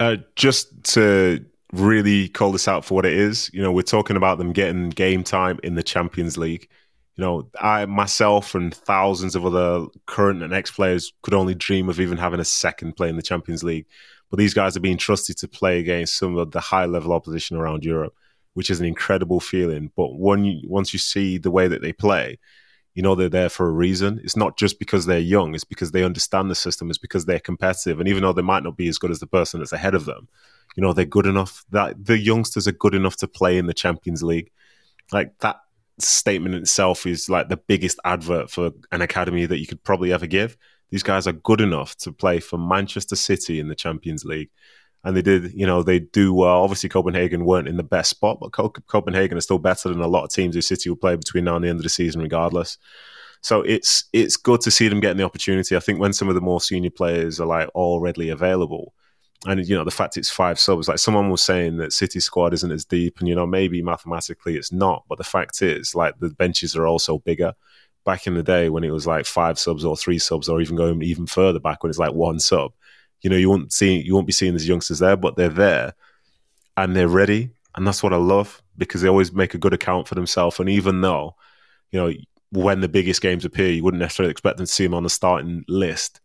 Uh, just to really call this out for what it is, you know, we're talking about them getting game time in the Champions League. You know, I myself and thousands of other current and ex players could only dream of even having a second play in the Champions League. But these guys are being trusted to play against some of the high level opposition around Europe, which is an incredible feeling. But when you, once you see the way that they play, you know they're there for a reason. It's not just because they're young; it's because they understand the system. It's because they're competitive, and even though they might not be as good as the person that's ahead of them, you know they're good enough. That the youngsters are good enough to play in the Champions League. Like that statement itself is like the biggest advert for an academy that you could probably ever give. These guys are good enough to play for Manchester City in the Champions League. And they did, you know, they do well. Obviously, Copenhagen weren't in the best spot, but Copenhagen is still better than a lot of teams who City will play between now and the end of the season, regardless. So it's it's good to see them getting the opportunity. I think when some of the more senior players are like all readily available, and you know the fact it's five subs like someone was saying that city squad isn't as deep and you know maybe mathematically it's not but the fact is like the benches are also bigger. Back in the day when it was like five subs or three subs or even going even further back when it's like one sub you know you won't see you won't be seeing these youngsters there but they're there and they're ready. And that's what i love because they always make a good account for themselves. And even though you know when the biggest games appear you wouldn't necessarily expect them to see them on the starting list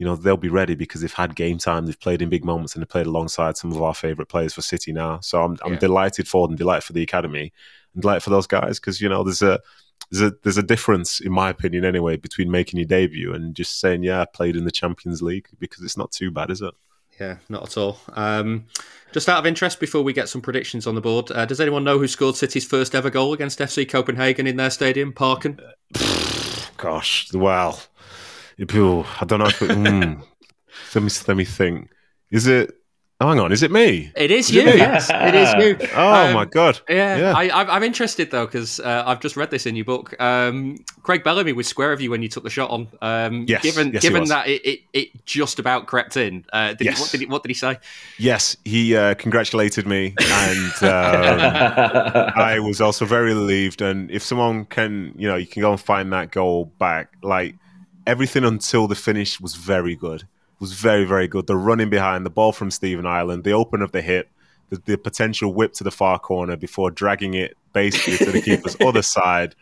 you know they'll be ready because they've had game time, they've played in big moments, and they've played alongside some of our favourite players for City now. So I'm I'm yeah. delighted for them, delighted for the academy, and delighted for those guys because you know there's a there's a there's a difference in my opinion anyway between making your debut and just saying yeah I played in the Champions League because it's not too bad, is it? Yeah, not at all. Um, just out of interest, before we get some predictions on the board, uh, does anyone know who scored City's first ever goal against FC Copenhagen in their stadium, Parken? Gosh, well, I don't know. If it, mm, let me let me think. Is it? Oh, hang on, is it me? It is, is you. It yes, it is you. Oh um, my god! Yeah, yeah. I, am interested though because uh, I've just read this in your book. Um, Craig Bellamy was square of you when you took the shot on. Um, yes, given yes, given that it, it, it, just about crept in. Uh, did yes. he, what, did he, what did he say? Yes, he uh, congratulated me, and um, I was also very relieved. And if someone can, you know, you can go and find that goal back, like everything until the finish was very good. Was very very good. The running behind the ball from Stephen Ireland, the open of the hip, the, the potential whip to the far corner before dragging it basically to the keeper's other side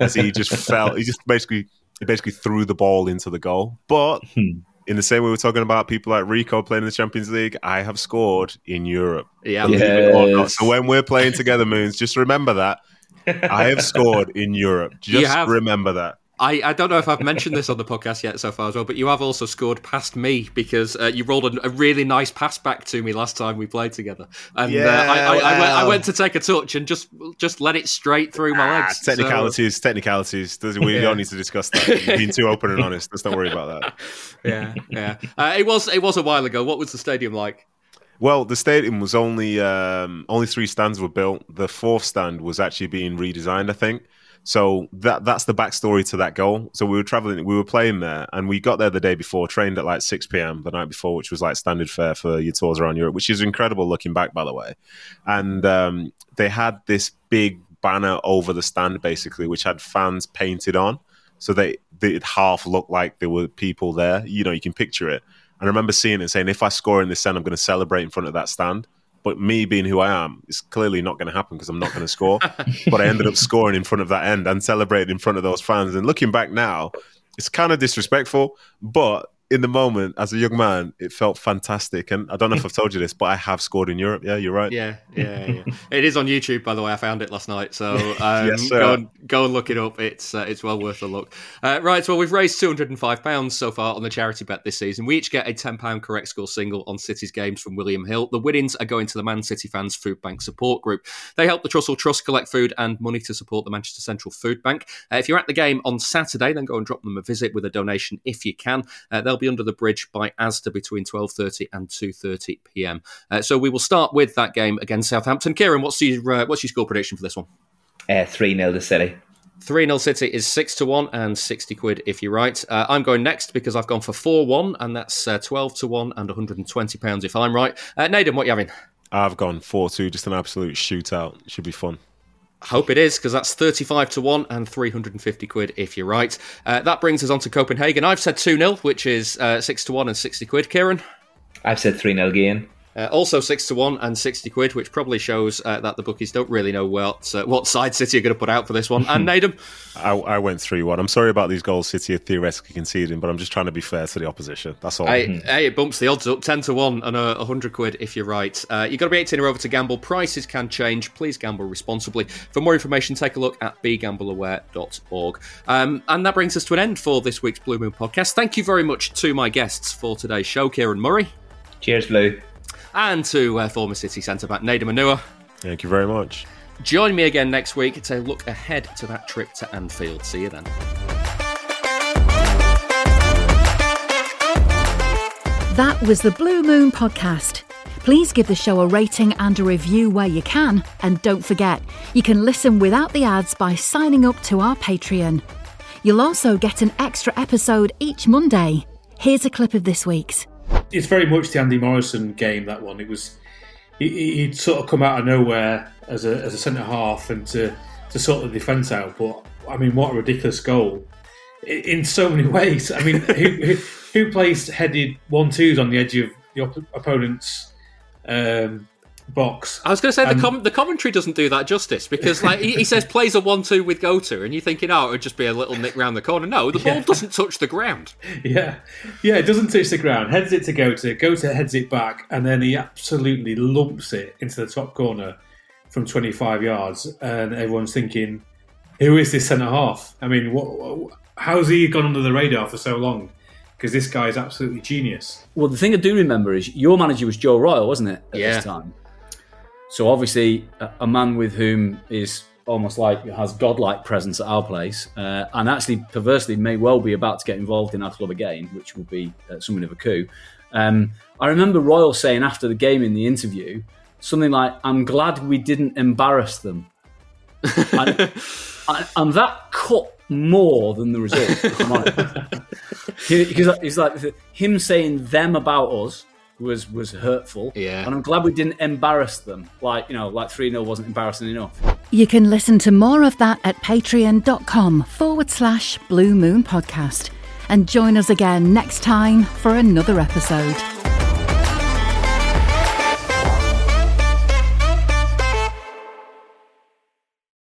as he just fell. He just basically he basically threw the ball into the goal. But hmm. in the same way we're talking about people like Rico playing in the Champions League, I have scored in Europe. Yeah. Yes. So when we're playing together, Moons, just remember that. I have scored in Europe. Just remember that. I, I don't know if I've mentioned this on the podcast yet so far as well, but you have also scored past me because uh, you rolled a, a, really nice pass back to me last time we played together, and yeah, uh, I, I, I, went, I, went, to take a touch and just just let it straight through my ah, legs. Technicalities, so. technicalities. We yeah. don't need to discuss that. You're being too open and honest. Let's not worry about that. yeah, yeah. Uh, it was it was a while ago. What was the stadium like? Well, the stadium was only um, only three stands were built. The fourth stand was actually being redesigned, I think. So that that's the backstory to that goal. So we were traveling, we were playing there, and we got there the day before, trained at like six p.m. the night before, which was like standard fare for your tours around Europe, which is incredible looking back, by the way. And um, they had this big banner over the stand, basically, which had fans painted on, so they it half looked like there were people there. You know, you can picture it. And I remember seeing it saying, if I score in this end, I'm going to celebrate in front of that stand. But me being who I am, it's clearly not going to happen because I'm not going to score. but I ended up scoring in front of that end and celebrating in front of those fans. And looking back now, it's kind of disrespectful, but in the moment, as a young man, it felt fantastic. And I don't know if I've told you this, but I have scored in Europe. Yeah, you're right. Yeah, yeah, yeah. it is on YouTube, by the way. I found it last night, so um, yes, go and go and look it up. It's uh, it's well worth a look. Uh, right, well, we've raised two hundred and five pounds so far on the charity bet this season. We each get a ten pound correct score single on City's games from William Hill. The winnings are going to the Man City fans Food Bank Support Group. They help the Trussell Trust collect food and money to support the Manchester Central Food Bank. Uh, if you're at the game on Saturday, then go and drop them a visit with a donation if you can. Uh, they'll be under the bridge by Asda between 12.30 and 2.30 p.m. Uh, so we will start with that game against Southampton. Ciaran, what's your, uh, what's your score prediction for this one? Uh, 3 0 to City. 3 0 City is 6 to 1 and 60 quid if you're right. Uh, I'm going next because I've gone for 4 1, and that's uh, 12 to 1 and 120 pounds if I'm right. Uh, Nedum, what are you having? I've gone 4 2, just an absolute shootout. Should be fun. Hope it is because that's 35 to 1 and 350 quid if you're right. Uh, that brings us on to Copenhagen. I've said 2 0, which is uh, 6 to 1 and 60 quid. Ciaran? I've said 3 0 again. Uh, also six to one and sixty quid, which probably shows uh, that the bookies don't really know what uh, what side City are going to put out for this one. And Nedum, I, I went three one. I'm sorry about these goals City are theoretically conceding, but I'm just trying to be fair to the opposition. That's all. Hey, hey, it bumps the odds up ten to one and a hundred quid if you're right. Uh, you've got to be 18 or over to gamble. Prices can change. Please gamble responsibly. For more information, take a look at begambleaware.org. Um, and that brings us to an end for this week's Blue Moon podcast. Thank you very much to my guests for today's show, Ciaran Murray. Cheers, Blue and to uh, former City centre back Nedum Onuoha. Thank you very much. Join me again next week to look ahead to that trip to Anfield. See you then. That was the Blue Moon Podcast. Please give the show a rating and a review where you can. And don't forget, you can listen without the ads by signing up to our Patreon. You'll also get an extra episode each Monday. Here's a clip of this week's it's very much the Andy Morrison game. That one. It was. He, would sort of come out of nowhere as a as a centre half and to to sort the defence out. But I mean, what a ridiculous goal! In so many ways. I mean, who, who, who plays headed one twos on the edge of the op- opponent's um, box. I was going to say the com- the commentary doesn't do that justice because like he, he says plays a one two with Goater, and you're thinking, oh, it would just be a little nick round the corner. No, the ball doesn't touch the ground. Yeah, yeah, it doesn't touch the ground. Heads it to Goater. Goater heads it back, and then he absolutely lumps it into the top corner from 25 yards, and everyone's thinking, who is this centre half? I mean, what, how's he gone under the radar for so long? Because this guy is absolutely genius. Well, the thing I do remember is your manager was Joe Royle, wasn't it? At yeah. this time. So obviously, a, a man with whom is almost like has godlike presence at our place, uh, and actually perversely may well be about to get involved in our club again, which will be uh, something of a coup. Um, I remember Royle saying after the game in the interview something like, "I'm glad we didn't embarrass them," and, and, that cut more than the result. because it's like him saying them about us was was hurtful. Yeah. And I'm glad we didn't embarrass them. Like, you know, like 3 0 wasn't embarrassing enough. You can listen to more of that at patreon.com forward slash blue moon podcast. And join us again next time for another episode.